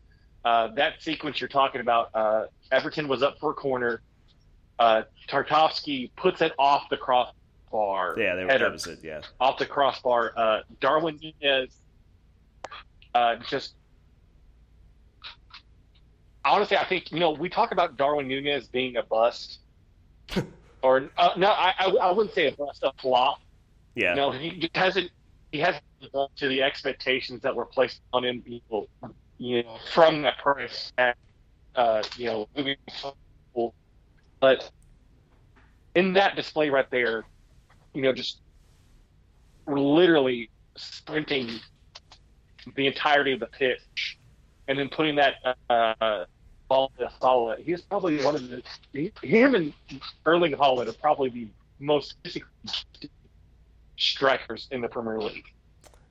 Uh, that sequence you're talking about, uh, Everton was up for a corner. Uh, Tarkowski puts it off the crossbar. Yeah, there, header that. Yeah, off the crossbar. Uh, Darwin Nunez uh, just honestly, I think you know we talk about Darwin Nunez being a bust, [LAUGHS] or uh, no, I, I I wouldn't say a bust, a flop. yeah. No, he hasn't he hasn't lived up to the expectations that were placed on him. You know, from that price tag, uh, you know, moving forward. but in that display right there, you know, just literally sprinting the entirety of the pitch, and then putting that uh, ball to Salah. He's probably one of the he, him and Erling Haaland are probably the most strikers in the Premier League.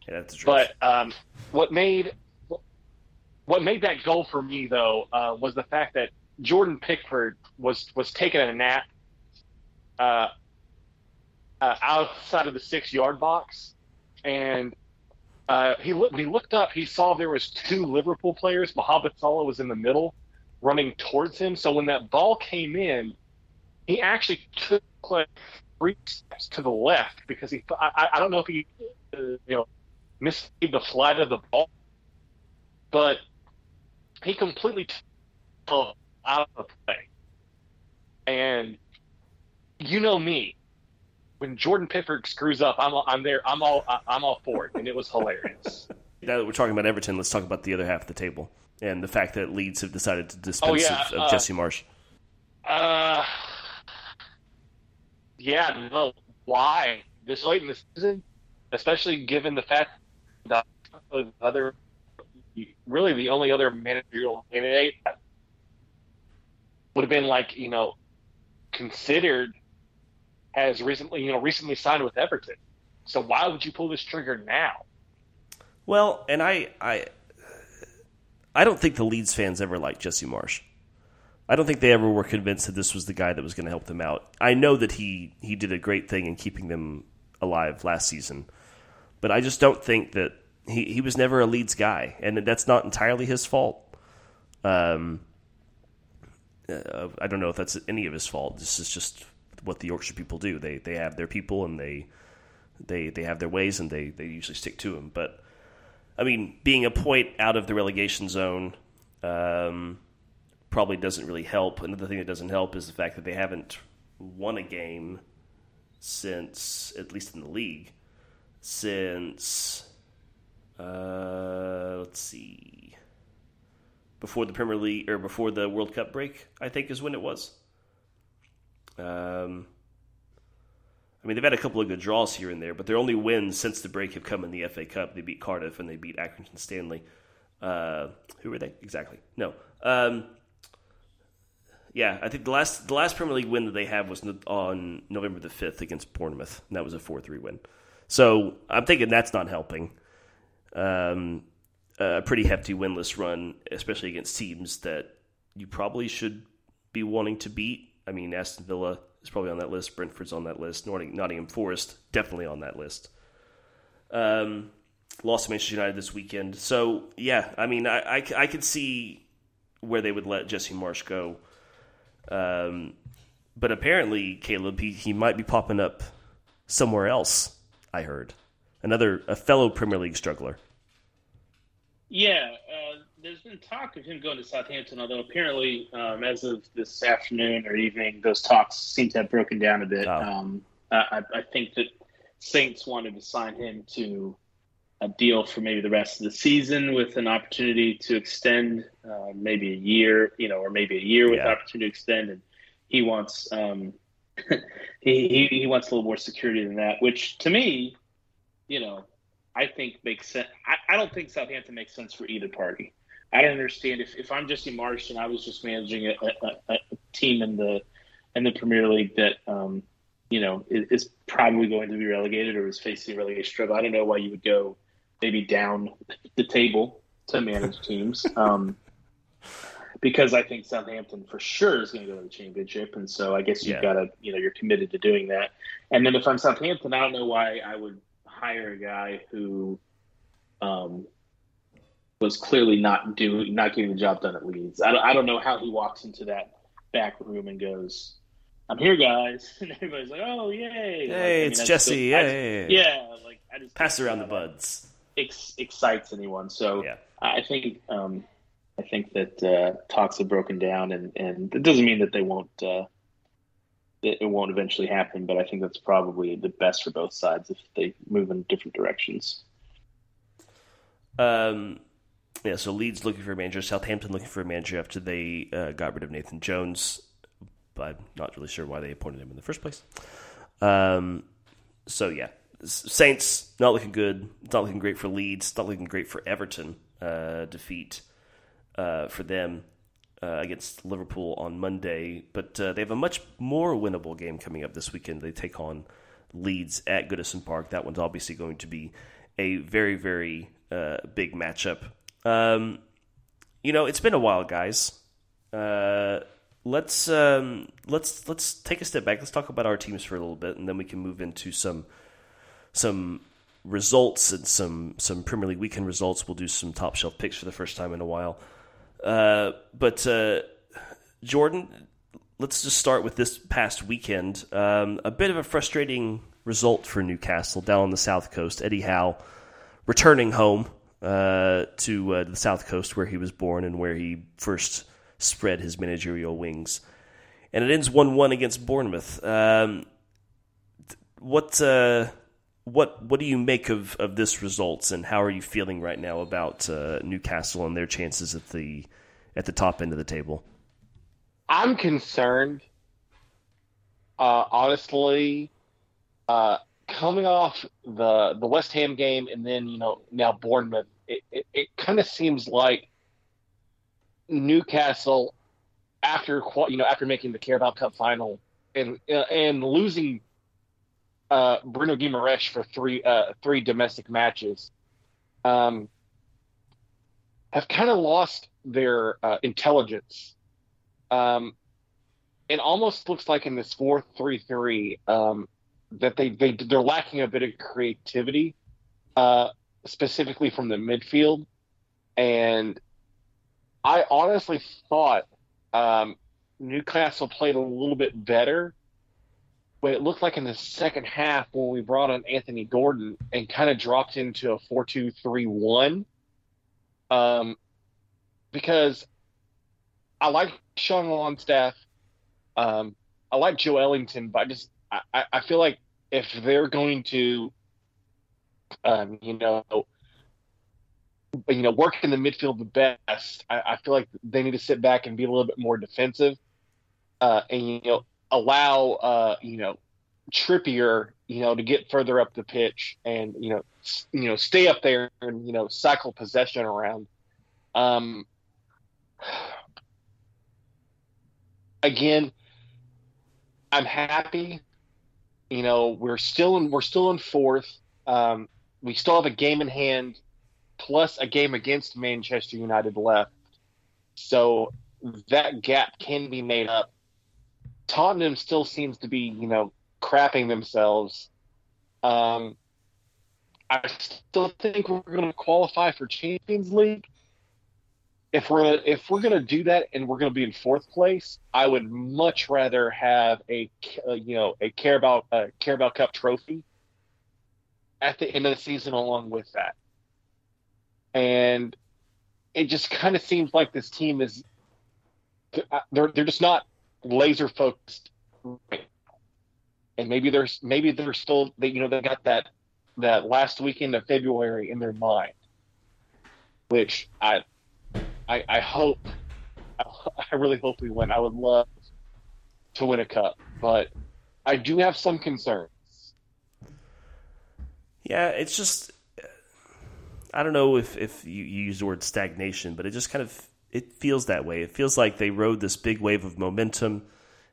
yeah that's true. But um, what made what made that goal for me though uh, was the fact that Jordan Pickford was was taking a nap uh, uh, outside of the six yard box, and uh, he when he looked up, he saw there was two Liverpool players. Mohamed Salah was in the middle, running towards him. So when that ball came in, he actually took like three steps to the left because he. I, I don't know if he, uh, you know, missed the flight of the ball, but he completely took out of the play. And you know me, when Jordan Pickford screws up, I'm I'm there. I'm all I'm all for it, and it was hilarious. [LAUGHS] now that we're talking about Everton, let's talk about the other half of the table and the fact that Leeds have decided to dispense Oh, yeah, of, of uh, Jesse Marsch. Uh, yeah, no. Why this late in the season, especially given the fact that other, really the only other managerial candidate would have been like you know considered has recently you know recently signed with Everton. So why would you pull this trigger now? Well, and I, I, I don't think the Leeds fans ever liked Jesse Marsch. I don't think they ever were convinced that this was the guy that was going to help them out. I know that he he did a great thing in keeping them alive last season, but I just don't think that he he was never a Leeds guy, and that's not entirely his fault. Um, uh, I don't know if that's any of his fault. This is just what the Yorkshire people do. They they have their people and they they they have their ways and they they usually stick to them. But I mean, being a point out of the relegation zone um, probably doesn't really help. Another thing that doesn't help is the fact that they haven't won a game since, at least in the league, since uh, let's see, before the Premier League or before the World Cup break, I think is when it was. Um, I mean, they've had a couple of good draws here and there, but their only wins since the break have come in the FA Cup. They beat Cardiff and they beat Accrington Stanley. Uh, who were they exactly? No. Um, yeah, I think the last the last Premier League win that they have was on November the fifth against Bournemouth, and that was a four three win. So I'm thinking that's not helping. Um, a pretty hefty winless run, especially against teams that you probably should be wanting to beat. I mean, Aston Villa is probably on that list. Brentford's on that list. Notting- Nottingham Forest definitely on that list. Um, lost to Manchester United this weekend. So yeah, I mean, I, I, I could see where they would let Jesse Marsch go. Um, but apparently, Caleb, he, he might be popping up somewhere else. I heard another a fellow Premier League struggler. Yeah, uh, there's been talk of him going to Southampton, although apparently, um, as of this afternoon or evening, those talks seem to have broken down a bit. Oh. Um, I, I think that Saints wanted to sign him to a deal for maybe the rest of the season with an opportunity to extend, uh, maybe a year, you know, or maybe a year with Yeah. opportunity to extend, and he wants um, [LAUGHS] he, he he wants a little more security than that, which to me, you know, I think makes sense. I, I don't think Southampton makes sense for either party. I don't understand if, if I'm Jesse Marsch and I was just managing a, a, a team in the in the Premier League that um, you know is, is probably going to be relegated or is facing a relegation struggle. I don't know why you would go maybe down the table to manage teams. [LAUGHS] Um, because I think Southampton for sure is going to go to the championship, and so I guess you've Yeah. got to, you know, you're committed to doing that. And then if I'm Southampton, I don't know why I would hire a guy who um, was clearly not doing, not getting the job done at Leeds. I don't, I don't know how he walks into that back room and goes, "I'm here, guys," [LAUGHS] and everybody's like, "Oh, yay!" Like, I Hey, mean, it's Jesse. I- Hey, yeah, like I just pass around the buds. Ex- excites anyone. So Yeah. I think um, I think that uh, talks have broken down, and and it doesn't mean that they won't. Uh, it, it won't eventually happen, but I think that's probably the best for both sides if they move in different directions. Um, yeah, so Leeds looking for a manager, Southampton looking for a manager after they uh, got rid of Nathan Jones. But I'm not really sure why they appointed him in the first place. Um, so yeah, Saints not looking good. It's not looking great for Leeds. It's not looking great for Everton. Uh, defeat uh, for them uh, against Liverpool on Monday, but uh, they have a much more winnable game coming up this weekend. They take on Leeds at Goodison Park. That one's obviously going to be a very, very uh, big matchup. Um, you know, it's been a while, guys. Uh, let's um, let's let's take a step back. Let's talk about our teams for a little bit, and then we can move into some some results and some some Premier League weekend results. We'll do some top shelf picks for the first time in a while. Uh, but uh, Jordan, let's just start with this past weekend. Um, a bit of a frustrating result for Newcastle down on the south coast. Eddie Howe returning home uh, to uh, the south coast where he was born and where he first spread his managerial wings. And it ends 1 1 against Bournemouth. Um, what. What what do you make of, of this results, and how are you feeling right now about uh, Newcastle and their chances at the at the top end of the table? I'm concerned. Uh, honestly, uh, coming off the the West Ham game and then you know now Bournemouth, it, it, it kind of seems like Newcastle after you know after making the Carabao Cup final and uh, and losing uh, Bruno Guimaraes for three uh, three domestic matches, um, have kind of lost their uh, intelligence. Um, it almost looks like in this four three three um, that they they they're lacking a bit of creativity, uh, specifically from the midfield, and I honestly thought um, Newcastle played a little bit better but it looked like in the second half when we brought on Anthony Gordon and kind of dropped into a 4 2 3 1. Um, because I like Sean Longstaff. Um, I like Joelinton, but I just I, I feel like if they're going to, um, you know, you know, work in the midfield the best, I, I, feel like they need to sit back and be a little bit more defensive. Uh, and you know, allow uh, you know Trippier, you know, to get further up the pitch and you know, s- you know, stay up there and you know, cycle possession around. Um, again, I'm happy. You know, we're still in we're still in fourth. Um, we still have a game in hand, plus a game against Manchester United left. So that gap can be made up Tottenham still seems to be, you know, crapping themselves. Um, I still think we're going to qualify for Champions League. If we're gonna, if we're going to do that and we're going to be in fourth place, I would much rather have a uh, you know a Carabao uh, Carabao Cup trophy at the end of the season along with that. And it just kind of seems like this team is they're they're just not laser focused and maybe there's maybe they're still they you know they got that that last weekend of February in their mind, which I I, I hope [LAUGHS] I really hope we win. I would love to win a cup, but I do have some concerns. Yeah, it's just I don't know if if you, you use the word stagnation, but it just kind of it feels that way. It feels like they rode this big wave of momentum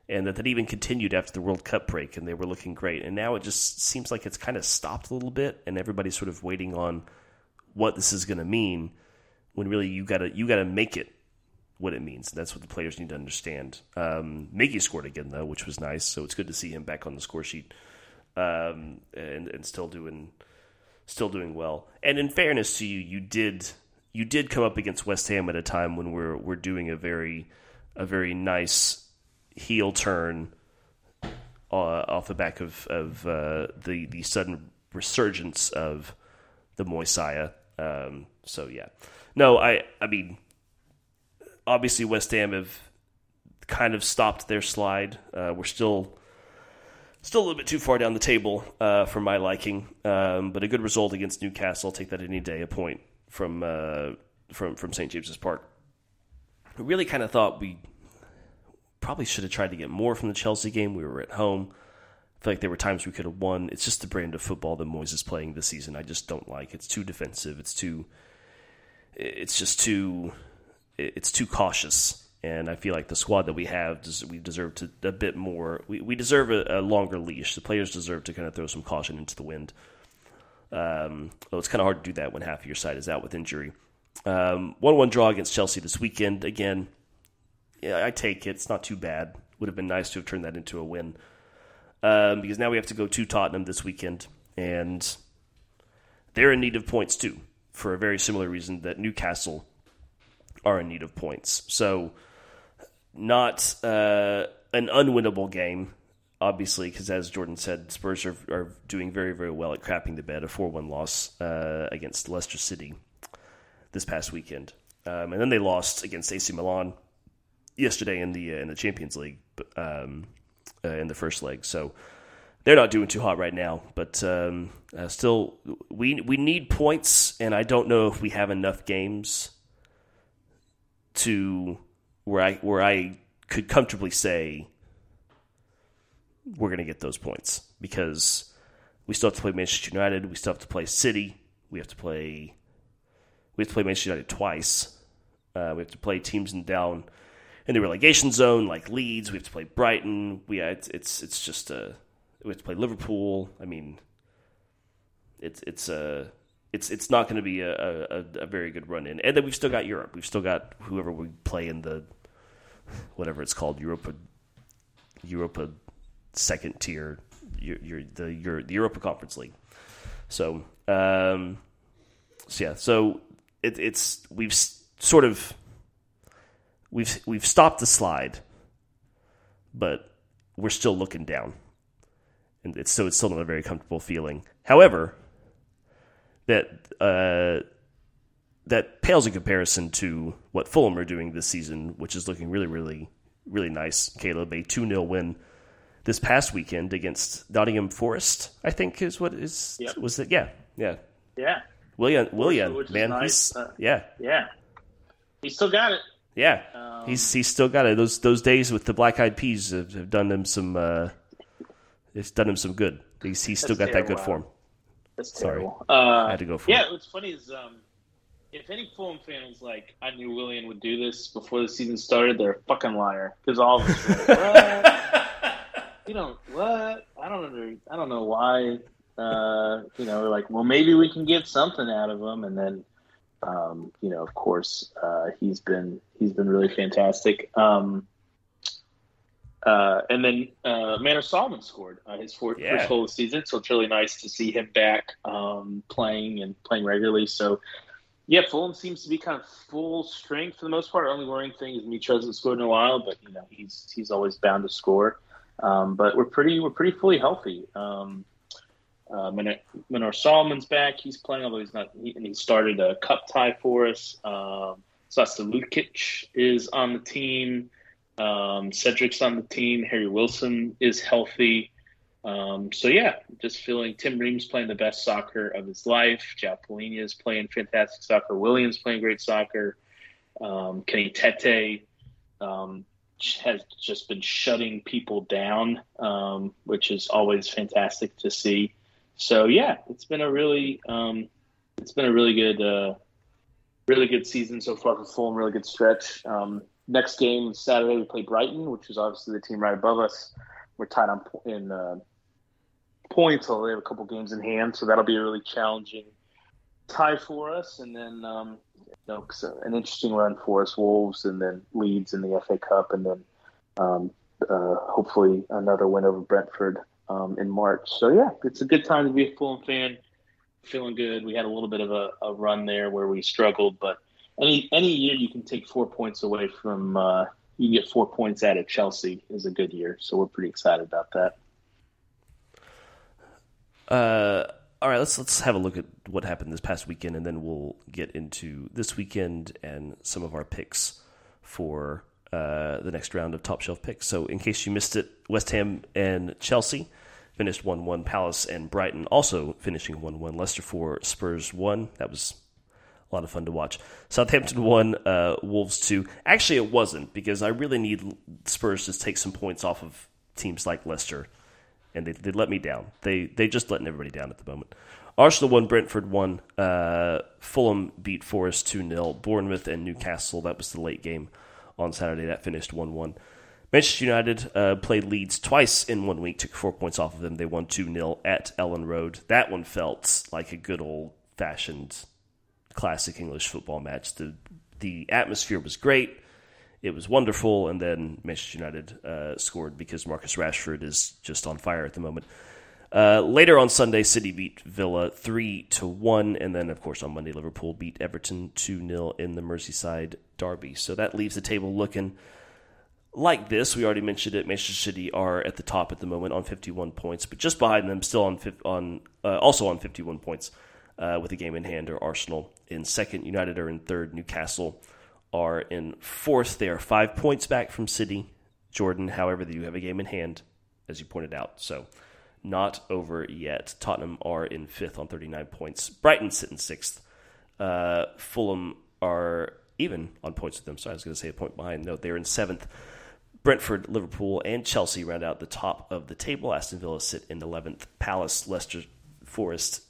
and that that even continued after the World Cup break and they were looking great. And now it just seems like it's kind of stopped a little bit and everybody's sort of waiting on what this is going to mean when really you got to you got to make it what it means. And That's what the players need to understand. Um, scored again though, which was nice. So it's good to see him back on the score sheet um, and and still doing still doing well. And in fairness to you, you did you did come up against West Ham at a time when we're we're doing a very a very nice heel turn uh, off the back of of uh, the the sudden resurgence of the Moisaya. Um, so yeah, no, I I mean, obviously West Ham have kind of stopped their slide. Uh, we're still still a little bit too far down the table uh, for my liking, um, but a good result against Newcastle. I'll take that any day, a point from uh, from from St James's Park. I really kind of thought we probably should have tried to get more from the Chelsea game. We were at home. I feel like there were times we could have won. It's just the brand of football that Moyes is playing this season. I just don't like. It's too defensive. It's too. It's just too. It's too cautious, and I feel like the squad that we have, we deserve to a bit more. We we deserve a, a longer leash. The players deserve to kind of throw some caution into the wind. Um, well, it's kind of hard to do that when half of your side is out with injury. Um, one-one draw against Chelsea this weekend. Again, yeah, I take it. It's not too bad. Would have been nice to have turned that into a win. Um, because now we have to go to Tottenham this weekend, and they're in need of points too, for a very similar reason that Newcastle are in need of points. So, not uh, an unwinnable game, obviously, because as Jordan said, Spurs are, are doing very, very well at crapping the bed. A 4 1 loss uh, against Leicester City this past weekend. Um, and then they lost against AC Milan yesterday in the uh, in the Champions League um, uh, in the first leg. So they're not doing too hot right now, but um, uh, still we we need points, and I don't know if we have enough games to where I where I could comfortably say we're going to get those points because we still have to play Manchester United, we still have to play City, we have to play we have to play Manchester United twice. Uh, we have to play teams in down in the relegation zone like Leeds. We have to play Brighton. We uh, it's it's it's just uh, we have to play Liverpool. I mean, it's it's uh it's it's not going to be a, a, a very good run in. And then we've still got Europe. We've still got whoever we play in the whatever it's called Europa Europa second tier your, your the your the Europa Conference League. So um so yeah so it, it's we've sort of we've we've stopped the slide, but we're still looking down, and it's so it's still not a very comfortable feeling. However, that uh, that pales in comparison to what Fulham are doing this season, which is looking really, really, really nice. Caleb, a two 0 win this past weekend against Nottingham Forest, I think is what is Yep. was it? Yeah, yeah. Yeah, William, William, which man, nice. he's Uh, yeah, yeah. He still got it. yeah. Um, he's he's still got it. Those those days with the black eyed peas have, have done him some. Uh, it's done him some good. He's he's still got that good form. That's Sorry. terrible. Uh, I had to go for yeah, it. what's funny is um, if any Fulham fan was like, "I knew William would do this before the season started," they're a fucking liar because all of us were like? [LAUGHS] you don't what? I don't under, I don't know why. Uh, you know, like, well, maybe we can get something out of him, and then, um, you know, of course, uh, he's been he's been really fantastic. Um, uh, and then uh, Manor Solomon scored uh, his fourth, Yeah. first goal of the season, so it's really nice to see him back um, playing and playing regularly. So, yeah, Fulham seems to be kind of full strength for the most part. Only worrying thing is Mitch hasn't scored in a while, but you know he's he's always bound to score. Um, but we're pretty we're pretty fully healthy. Um, uh, Solomon's back; he's playing, although he's not. He, and he started a cup tie for us. Um, Sasa Lukic is on the team. Um, Cedric's on the team. Harry Wilson is healthy. Um, so yeah, just feeling Tim Ream's playing the best soccer of his life. João Palhinha is playing fantastic soccer. Williams playing great soccer. Um, Kenny Tete um, has just been shutting people down, um, which is always fantastic to see. So yeah, it's been a really um, it's been a really good uh, really good season so far for Fulham. Really good stretch. Um, next game Saturday we play Brighton, which is obviously the team right above us. We're tied on in uh, points, although they have a couple games in hand, so that'll be a really challenging tie for us. And then um, you know, an interesting run for us: Wolves, and then Leeds in the FA Cup, and then um, uh, hopefully another win over Brentford um, in March. So yeah, it's a good time to be a Fulham fan. Feeling good. We had a little bit of a, a run there where we struggled, but any any year you can take four points away from uh, you get four points out of Chelsea is a good year. So we're pretty excited about that. Uh, all right, let's let's have a look at what happened this past weekend, and then we'll get into this weekend and some of our picks for uh, the next round of top shelf picks. So, in case you missed it, West Ham and Chelsea finished one one. Palace and Brighton also finishing one one. Leicester four, Spurs one. That was a lot of fun to watch. Southampton won, uh, Wolves two. Actually, it wasn't because I really need Spurs to take some points off of teams like Leicester, and they, they let me down. They they just letting everybody down at the moment. Arsenal won, Brentford won. Uh, Fulham beat Forest two 0 Bournemouth and Newcastle. That was the late game on Saturday. That finished one one. Manchester United uh, played Leeds twice in one week, took four points off of them. They won 2 0 at Elland Road. That one felt like a good old fashioned classic English football match. The the atmosphere was great. It was wonderful, and then Manchester United uh, scored because Marcus Rashford is just on fire at the moment. Uh, later on Sunday, City beat Villa three to one, and then of course on Monday, Liverpool beat Everton two 0 in the Merseyside derby. So that leaves the table looking like this. We already mentioned it. Manchester City are at the top at the moment on 51 points, but just behind them, still on on uh, also on 51 points uh, with a game in hand, are Arsenal in second. United are in third. Newcastle are in fourth. They are five points back from City. Jordan, however, you have a game in hand, as you pointed out. So not over yet. Tottenham are in fifth on 39 points. Brighton sit in sixth. Uh, Fulham are even on points with them. So I was going to say a point behind. No, they're in seventh. Brentford, Liverpool, and Chelsea round out the top of the table. Aston Villa sit in 11th. Palace, Leicester, Forest,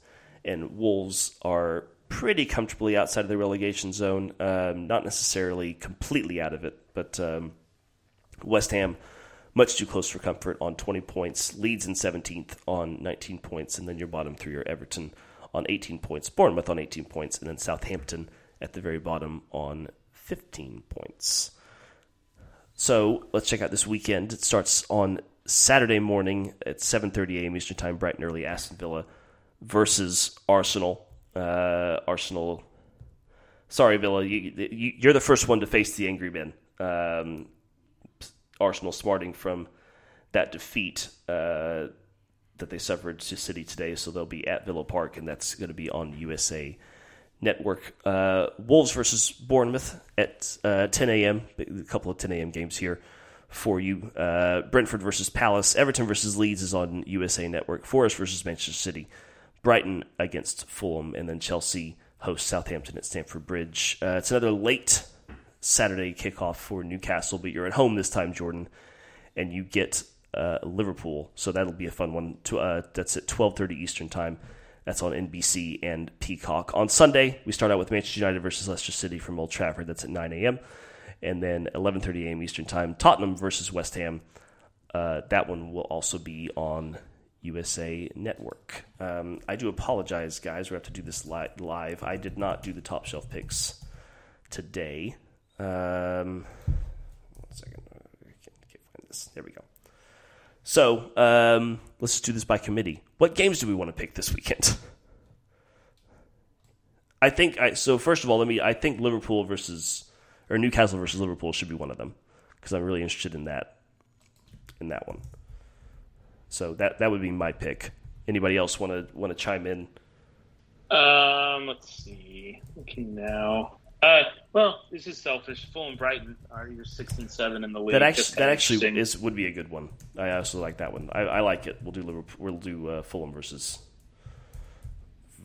and Wolves are pretty comfortably outside of the relegation zone. Um, not necessarily completely out of it, but um, West Ham, much too close for comfort on 20 points. Leeds in 17th on 19 points. And then your bottom three are Everton on 18 points, Bournemouth on 18 points, and then Southampton at the very bottom on 15 points. So let's check out this weekend. It starts on Saturday morning at 7:30 a.m. Eastern Time, bright and early. Aston Villa versus Arsenal. Uh, Arsenal. Sorry, Villa. You, are the first one to face the angry men. Um, Arsenal smarting from that defeat uh, that they suffered to City today, so they'll be at Villa Park, and that's going to be on USA Network. Uh, Wolves versus Bournemouth at uh, 10 a.m. A couple of 10 a.m. games here for you. Uh, Brentford versus Palace. Everton versus Leeds is on USA Network. Forest versus Manchester City. Brighton against Fulham, and then Chelsea hosts Southampton at Stamford Bridge. Uh, it's another late Saturday kickoff for Newcastle, but you're at home this time, Jordan, and you get uh, Liverpool, so that'll be a fun one. To, uh, that's at 12:30 Eastern time. That's on NBC and Peacock. On Sunday, we start out with Manchester United versus Leicester City from Old Trafford. That's at 9 a.m. And then 11:30 a.m. Eastern Time, Tottenham versus West Ham. Uh, that one will also be on USA Network. Um, I do apologize, guys. We have to do this li- live. I did not do the top shelf picks today. Um, one second. I can't, can't find this. There we go. So um, let's just do this by committee. What games do we want to pick this weekend? I think I, so. First of all, let me. I think Liverpool versus or Newcastle versus Liverpool should be one of them because I'm really interested in that in that one. So that that would be my pick. Anybody else want to want to chime in? Um, let's see. Looking now. Uh, well, this is selfish. Fulham Brighton are your six and seven in the league. That actually, that actually is would be a good one. I also like that one. I, I like it. We'll do Liverpool. We'll do uh, Fulham versus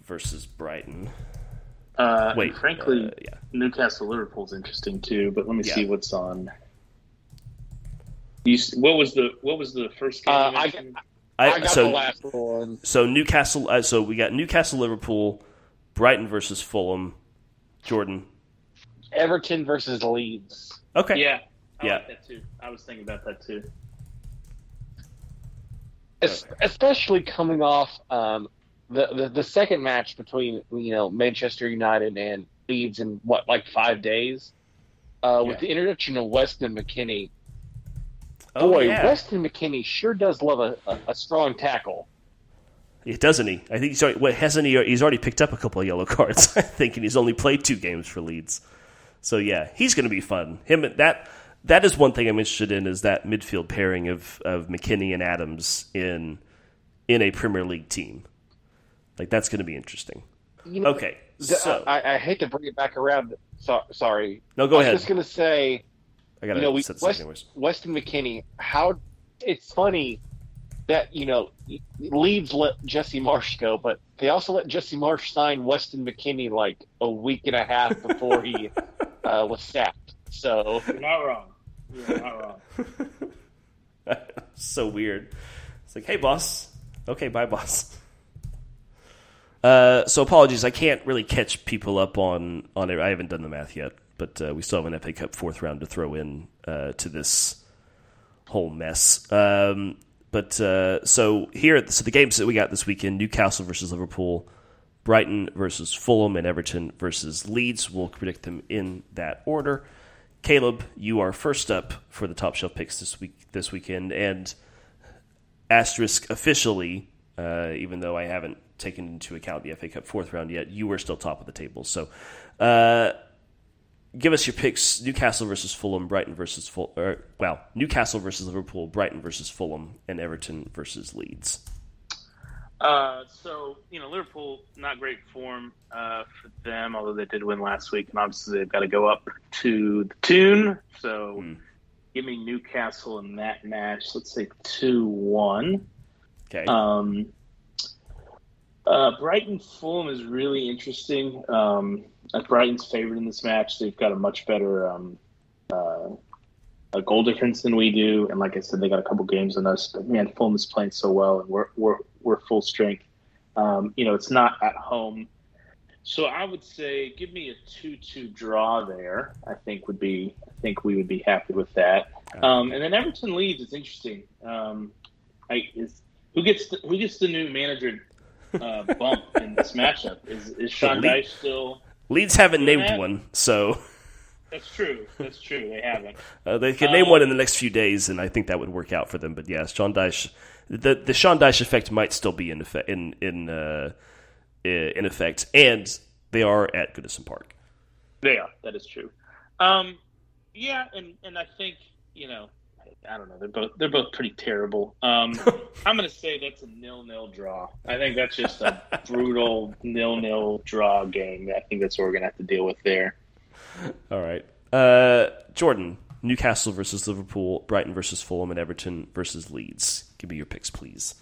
versus Brighton. Uh, Wait, frankly, uh, yeah. Newcastle Liverpool's interesting too. But let me yeah. see what's on. You, what was the what was the first game? Uh, I, I, I, got so, the last one. So Newcastle. Uh, so we got Newcastle Liverpool, Brighton versus Fulham. Jordan, Everton versus Leeds. Okay. Yeah. I yeah. Like that too. I was thinking about that too. Especially coming off um, the, the, the second match between you know Manchester United and Leeds in what like five days, uh, yeah. with the introduction of Weston McKennie. Oh, Boy, yeah. Weston McKennie sure does love a, a, a strong tackle. Yeah, doesn't he? I think he's already, what, hasn't he? He's already picked up a couple of yellow cards. [LAUGHS] I think, and he's only played two games for Leeds. So yeah, he's going to be fun. Him that that is one thing I'm interested in is that midfield pairing of of McKennie and Adams in in a Premier League team. Like that's going to be interesting. You know, okay, so I, I, hate to bring it back around. So, sorry. No, go I ahead. I was just going to say. I got to you know, we, West, Weston McKennie, How it's funny that you know Leeds let Jesse Marsch go, but they also let Jesse Marsch sign Weston McKennie like a week and a half before he [LAUGHS] uh, was sacked. So you're not wrong. You're not wrong. [LAUGHS] so weird. It's like, hey, boss. Okay, bye, boss. Uh, so apologies, I can't really catch people up on on it. I haven't done the math yet, but uh, we still have an FA Cup fourth round to throw in uh, to this whole mess. Um, but uh, so here, so the games that we got this weekend: Newcastle versus Liverpool, Brighton versus Fulham, and Everton versus Leeds. We'll predict them in that order. Caleb, you are first up for the top shelf picks this week this weekend, and asterisk officially, uh, even though I haven't taken into account the FA Cup fourth round yet, you are still top of the table. So, uh, give us your picks: Newcastle versus Fulham, Brighton versus Fulham. Or, well, Newcastle versus Liverpool, Brighton versus Fulham, and Everton versus Leeds. Uh, so you know, Liverpool not great form uh, for them, although they did win last week, and obviously they've got to go up to the Toon. So, Hmm. give me Newcastle in that match. Let's say two one. Okay. Um, uh, Brighton Fulham is really interesting. Um, Brighton's favored in this match. They've got a much better um, uh, a goal difference than we do, and like I said, they got a couple games on us. But man, Fulham is playing so well, and we're we're we're full strength. Um, you know, it's not at home, so I would say give me a two-two draw there. I think would be I think we would be happy with that. Um, and then Everton Leeds is interesting. Um, I, is who gets the, who gets the new manager uh, bump in this matchup? Is is Sean Dyche still? Leeds haven't named one, so That's true. That's true. They haven't. uh, they could name Um, one in the next few days, and I think that would work out for them. But yes, Sean Dyche, the the Sean Dyche effect might still be in effect in in uh, in effect, and they are at Goodison Park. They are. That is true. Um, yeah, and and I think you know, I don't know. They're both they're both pretty terrible. Um, [LAUGHS] I'm going to say that's a nil-nil draw. I think that's just a brutal [LAUGHS] nil-nil draw game. I think that's what we're going to have to deal with there. All right, uh, Jordan. Newcastle versus Liverpool, Brighton versus Fulham, and Everton versus Leeds. Give me your picks, please.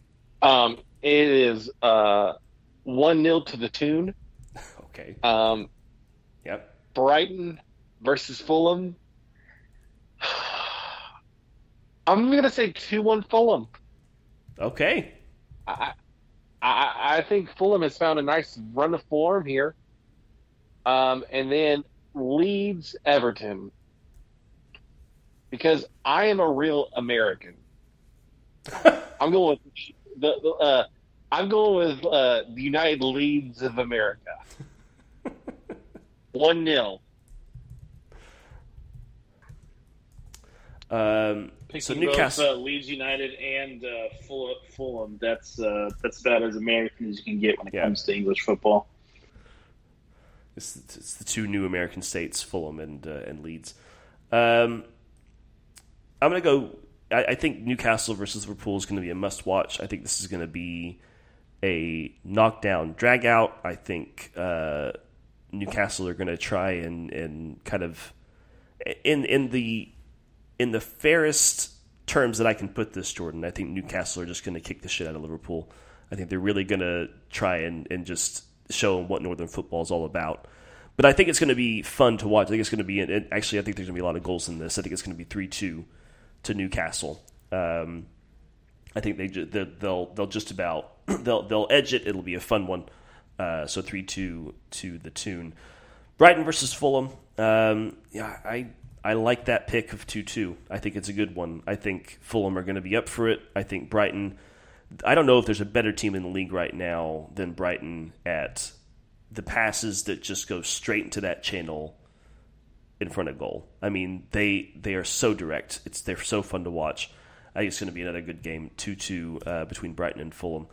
Um, it is uh, one 0 to the Toon. [LAUGHS] Okay. Um, Yep. Brighton versus Fulham. I'm gonna say two one Fulham. Okay. I, I I think Fulham has found a nice run of form here. Um, and then Leeds Everton because I am a real American. [LAUGHS] I'm going with the, the uh, I'm going with uh, the United Leeds of America. [LAUGHS] One 0 Um, Picking so both Newcastle. uh, Leeds United and uh, Fulham, Fulham. That's uh, that's about as American as you can get when it Yeah. comes to English football. It's, it's the two new American states, Fulham and uh, and Leeds. Um, I'm going to go. I, I think Newcastle versus Liverpool is going to be a must watch. I think this is going to be a knockdown, drag out. I think uh, Newcastle are going to try and, and kind of in in the in the fairest terms that I can put this, Jordan. I think Newcastle are just going to kick the shit out of Liverpool. I think they're really going to try and, and just show them what Northern football is all about. But I think it's going to be fun to watch. I think it's going to be and actually. I think there's going to be a lot of goals in this. I think it's going to be three two to Newcastle. Um, I think they- they'll they'll just about [CLEARS THROAT] they'll they'll edge it. It'll be a fun one. Uh, so three two to the Toon. Brighton versus Fulham. Um, yeah, I I like that pick of two two. I think it's a good one. I think Fulham are going to be up for it. I think Brighton. I don't know if there's a better team in the league right now than Brighton at the passes that just go straight into that channel in front of goal. I mean, they they are so direct. It's they're so fun to watch. I think it's going to be another good game, two two uh, between Brighton and Fulham.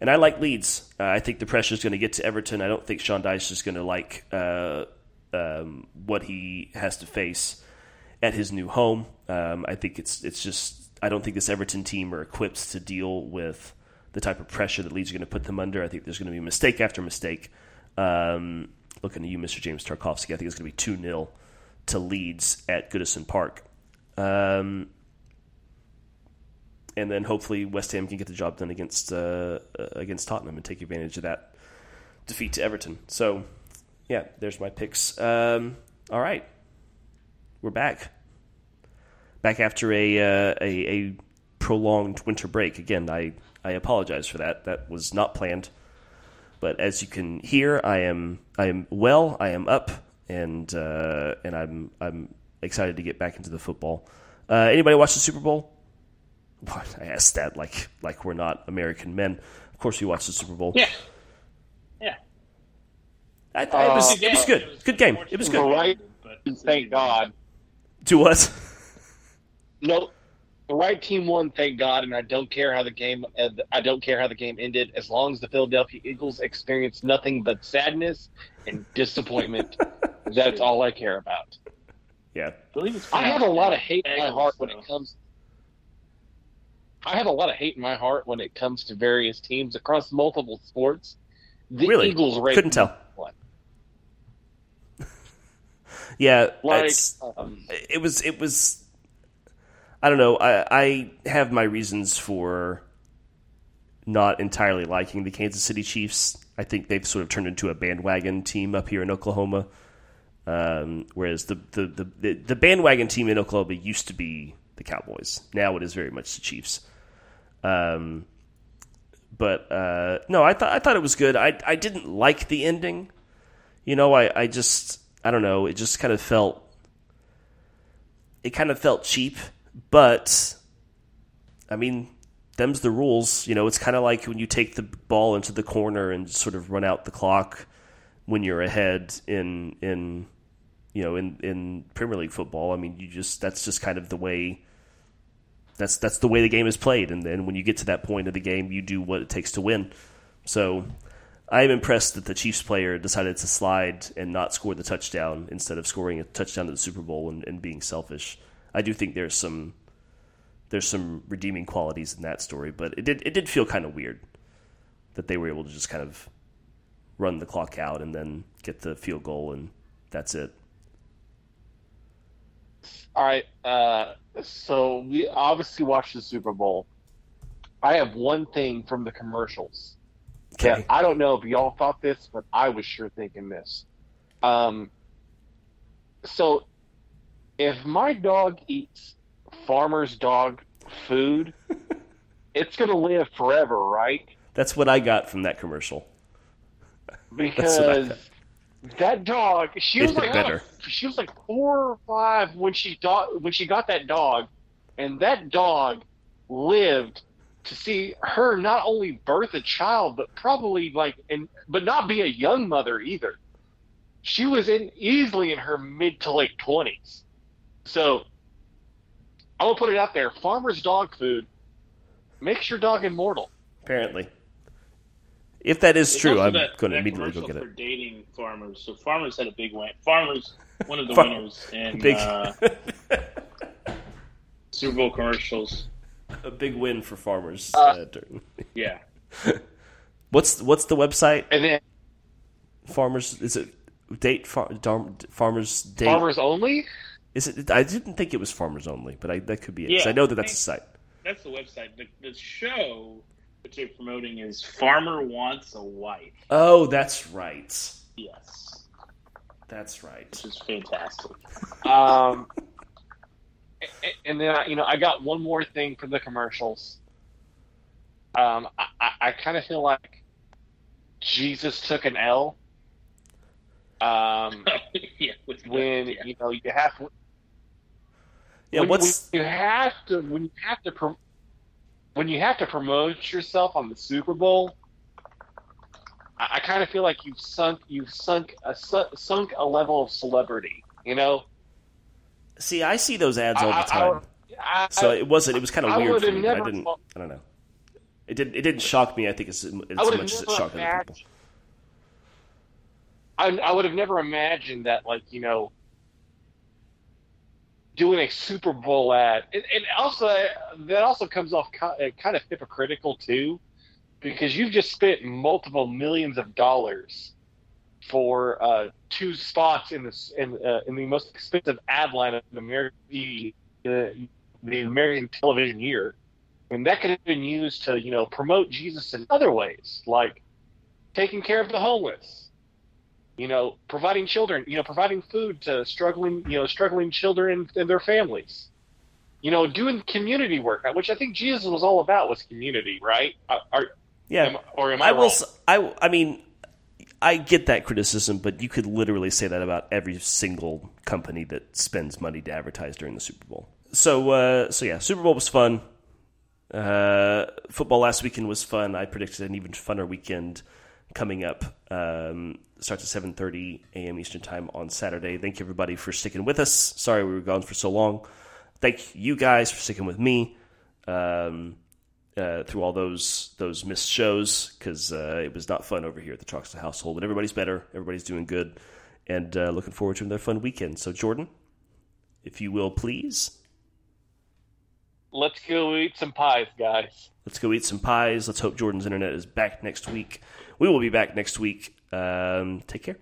And I like Leeds. Uh, I think the pressure is going to get to Everton. I don't think Sean Dyche is going to like uh, um, what he has to face at his new home. Um, I think it's it's just I don't think this Everton team are equipped to deal with the type of pressure that Leeds are going to put them under. I think there's going to be mistake after mistake. Um, looking to you, Mr. James Tarkowski. I think it's going to be two 0 to Leeds at Goodison Park. Um, and then hopefully West Ham can get the job done against uh, against Tottenham and take advantage of that defeat to Everton. So, yeah, there's my picks. Um, all right, we're back. Back after a, uh, a a prolonged winter break. Again, I I apologize for that. That was not planned. But as you can hear, I am I am well. I am up, and uh, and I'm I'm excited to get back into the football. Uh, anybody watch the Super Bowl? I asked that like like we're not American men. Of course, we watch the Super Bowl. Yeah. I, I, it was Uh, it was good. Good game. It was good. Right. But Thank God. To what? No, the right team won. Thank God, and I don't care how the game. Uh, I don't care how the game ended, as long as the Philadelphia Eagles experienced nothing but sadness and disappointment. [LAUGHS] that's all I care about. Yeah. I believe it's I have a lot of hate in my heart when it comes. I have a lot of hate in my heart when it comes to various teams across multiple sports. The Really? Eagles rate Couldn't tell. one. Yeah. Like, um, it was it was I don't know. I I have my reasons for not entirely liking the Kansas City Chiefs. I think they've sort of turned into a bandwagon team up here in Oklahoma. Um, whereas the, the, the, the, the bandwagon team in Oklahoma used to be the Cowboys. Now it is very much the Chiefs. Um, but uh, no, I thought I thought it was good. I I didn't like the ending. You know, I, I just I don't know. It just kind of felt it kind of felt cheap, but I mean, them's the rules. You know, it's kind of like when you take the ball into the corner and sort of run out the clock when you're ahead in in you know in in Premier League football. I mean, you just that's just kind of the way that's that's the way the game is played, and then when you get to that point of the game, you do what it takes to win. So. I am impressed that the Chiefs player decided to slide and not score the touchdown instead of scoring a touchdown to the Super Bowl and, and being selfish. I do think there's some there's some redeeming qualities in that story, but it did it did feel kind of weird that they were able to just kind of run the clock out and then get the field goal and that's it. All right. Uh, so we obviously watched the Super Bowl. I have one thing from the commercials. Okay. Yeah, I don't know if y'all thought this, but I was sure thinking this. Um, so if my dog eats farmer's dog food, [LAUGHS] it's gonna live forever, right? That's what I got from that commercial. [LAUGHS] Because that dog, she was like better. she was like four or five when she do- when she got that dog, and that dog lived to see her not only birth a child, but probably like and but not be a young mother either. She was in easily in her mid to late twenties. So I will put it out there: farmer's dog food makes your dog immortal. Apparently. If that is There's true, I'm that- going to that immediately go commercial get for dating farmers. So farmers had a big win. Farmers, one of the Far- winners in Big uh, [LAUGHS] Super Bowl commercials. A big win for farmers. Uh, uh, Yeah, [LAUGHS] what's what's the website? And then Farmers is it date far, farmers date? farmers only. Is it? I didn't think it was farmers only, but I, that could be it. Yeah, I know that that's a site. that's the website. The, the show that they're promoting is Farmer Wants a Wife. Oh, that's right. Yes, That's right. which is fantastic. Um, and then I- you know I got one more thing for the commercials. Um, I, I, I kind of feel like Jesus took an L. Um, [LAUGHS] yeah, when yeah. you know you have Yeah, when, what's when you have to when you have to prom- when you have to promote yourself on the Super Bowl. I, I kind of feel like you've sunk you've sunk a su- sunk a level of celebrity. You know, see? I see those ads all the time. I, so it wasn't. It was kind of I weird for me. I didn't. I don't know. It didn't. It didn't shock me. I think I as much as it shocked other people. I, I would have never imagined that, like you know, doing a Super Bowl ad, and, and also that also comes off uh, kind of hypocritical too, because you've just spent multiple millions of dollars for uh, two spots in this in uh, in the most expensive ad line of the American the, uh, the American television year, and that could have been used to you know promote Jesus in other ways, like taking care of the homeless, you know, providing children, you know, providing food to struggling, you know, struggling children and their families, you know, doing community work, which I think Jesus was all about was community, right? Are, are, Yeah, am, or am I, I will. I. I mean, I get that criticism, but you could literally say that about every single company that spends money to advertise during the Super Bowl. So, uh, so yeah, Super Bowl was fun. Uh, football last weekend was fun. I predicted an even funner weekend coming up. Um, starts at 7.30 a.m. Eastern Time on Saturday. Thank you, everybody, for sticking with us. Sorry we were gone for so long. Thank you guys for sticking with me um, uh, through all those those missed shows because uh, it was not fun over here at the Troxel household. But everybody's better. Everybody's doing good. And uh, looking forward to another fun weekend. So, Jordan, if you will, please. Let's go eat some pies, guys. Let's go eat some pies. Let's hope Jordan's internet is back next week. We will be back next week. Um, take care.